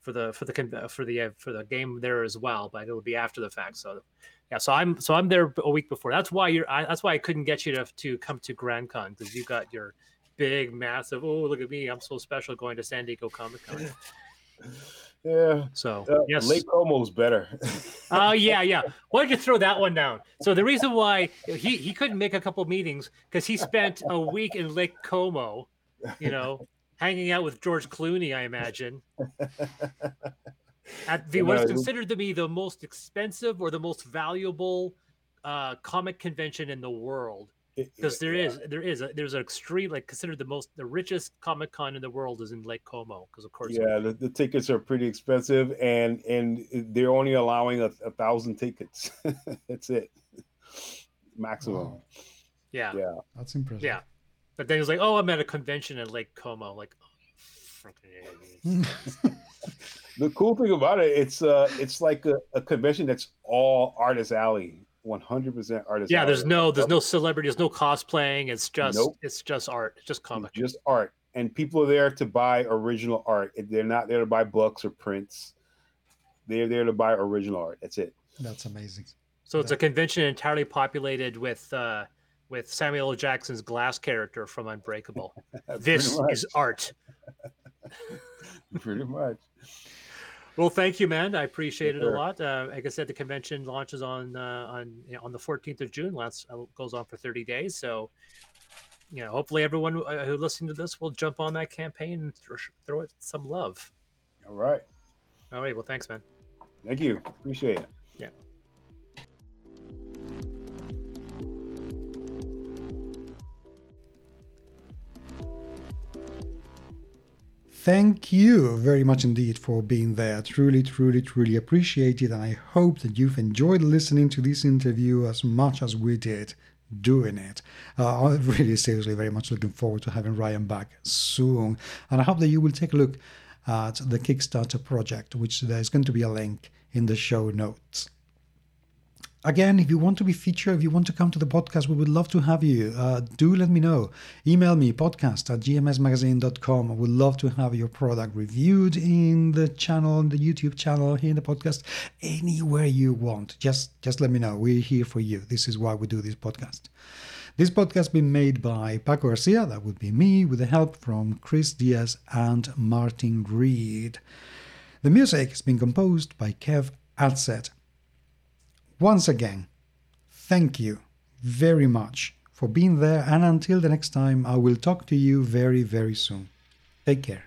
for the, for the, for the, uh, for the game there as well, but it'll be after the fact. So, yeah, so I'm, so I'm there a week before. That's why you're, I, that's why I couldn't get you to, to come to Grand Con because you got your big, massive. Oh, look at me! I'm so special going to San Diego Comic Con. *laughs* Yeah. So uh, yes, Lake Como's better. Oh *laughs* uh, yeah, yeah. Why did you throw that one down? So the reason why he he couldn't make a couple meetings because he spent a week in Lake Como, you know, hanging out with George Clooney, I imagine. *laughs* At the what is considered to be the most expensive or the most valuable uh, comic convention in the world. Because there is there is a, there's an extreme like considered the most the richest comic con in the world is in lake como because of course yeah the, the, tickets are pretty expensive and and they're only allowing a, a thousand tickets. *laughs* That's it. Maximum. Wow. yeah. Yeah. That's impressive. Yeah. But then he's like oh i'm at a convention in lake como like oh, *laughs* the cool thing about it it's uh it's like a, a convention that's all artist alley 100% artist. Yeah, there's no there's no celebrity, there's no cosplaying. It's just nope. it's just art. It's just comic. It's just art. And people are there to buy original art. They're not there to buy books or prints. They're there to buy original art. That's it. That's amazing. So it's a convention entirely populated with uh with Samuel Jackson's glass character from Unbreakable. *laughs* this is art. *laughs* Pretty much. Well, thank you, man. I appreciate it a lot. Uh, like I said, the convention launches on uh, on you know, on the 14th of June. Last uh, goes on for 30 days. So, you know, hopefully everyone uh, who listening to this will jump on that campaign and throw it some love. All right. All right. Well, thanks, man. Thank you. Appreciate it. Thank you very much indeed for being there. Truly, truly, truly appreciate it. And I hope that you've enjoyed listening to this interview as much as we did doing it. Uh, I'm really seriously very much looking forward to having Ryan back soon. And I hope that you will take a look at the Kickstarter project, which there's going to be a link in the show notes. Again, if you want to be featured, if you want to come to the podcast, we would love to have you. Uh, do let me know. Email me, podcast at gmsmagazine.com. I would love to have your product reviewed in the channel, in the YouTube channel, here in the podcast, anywhere you want. Just, just let me know. We're here for you. This is why we do this podcast. This podcast has been made by Paco Garcia, that would be me, with the help from Chris Diaz and Martin Reed. The music has been composed by Kev Adset. Once again, thank you very much for being there. And until the next time, I will talk to you very, very soon. Take care.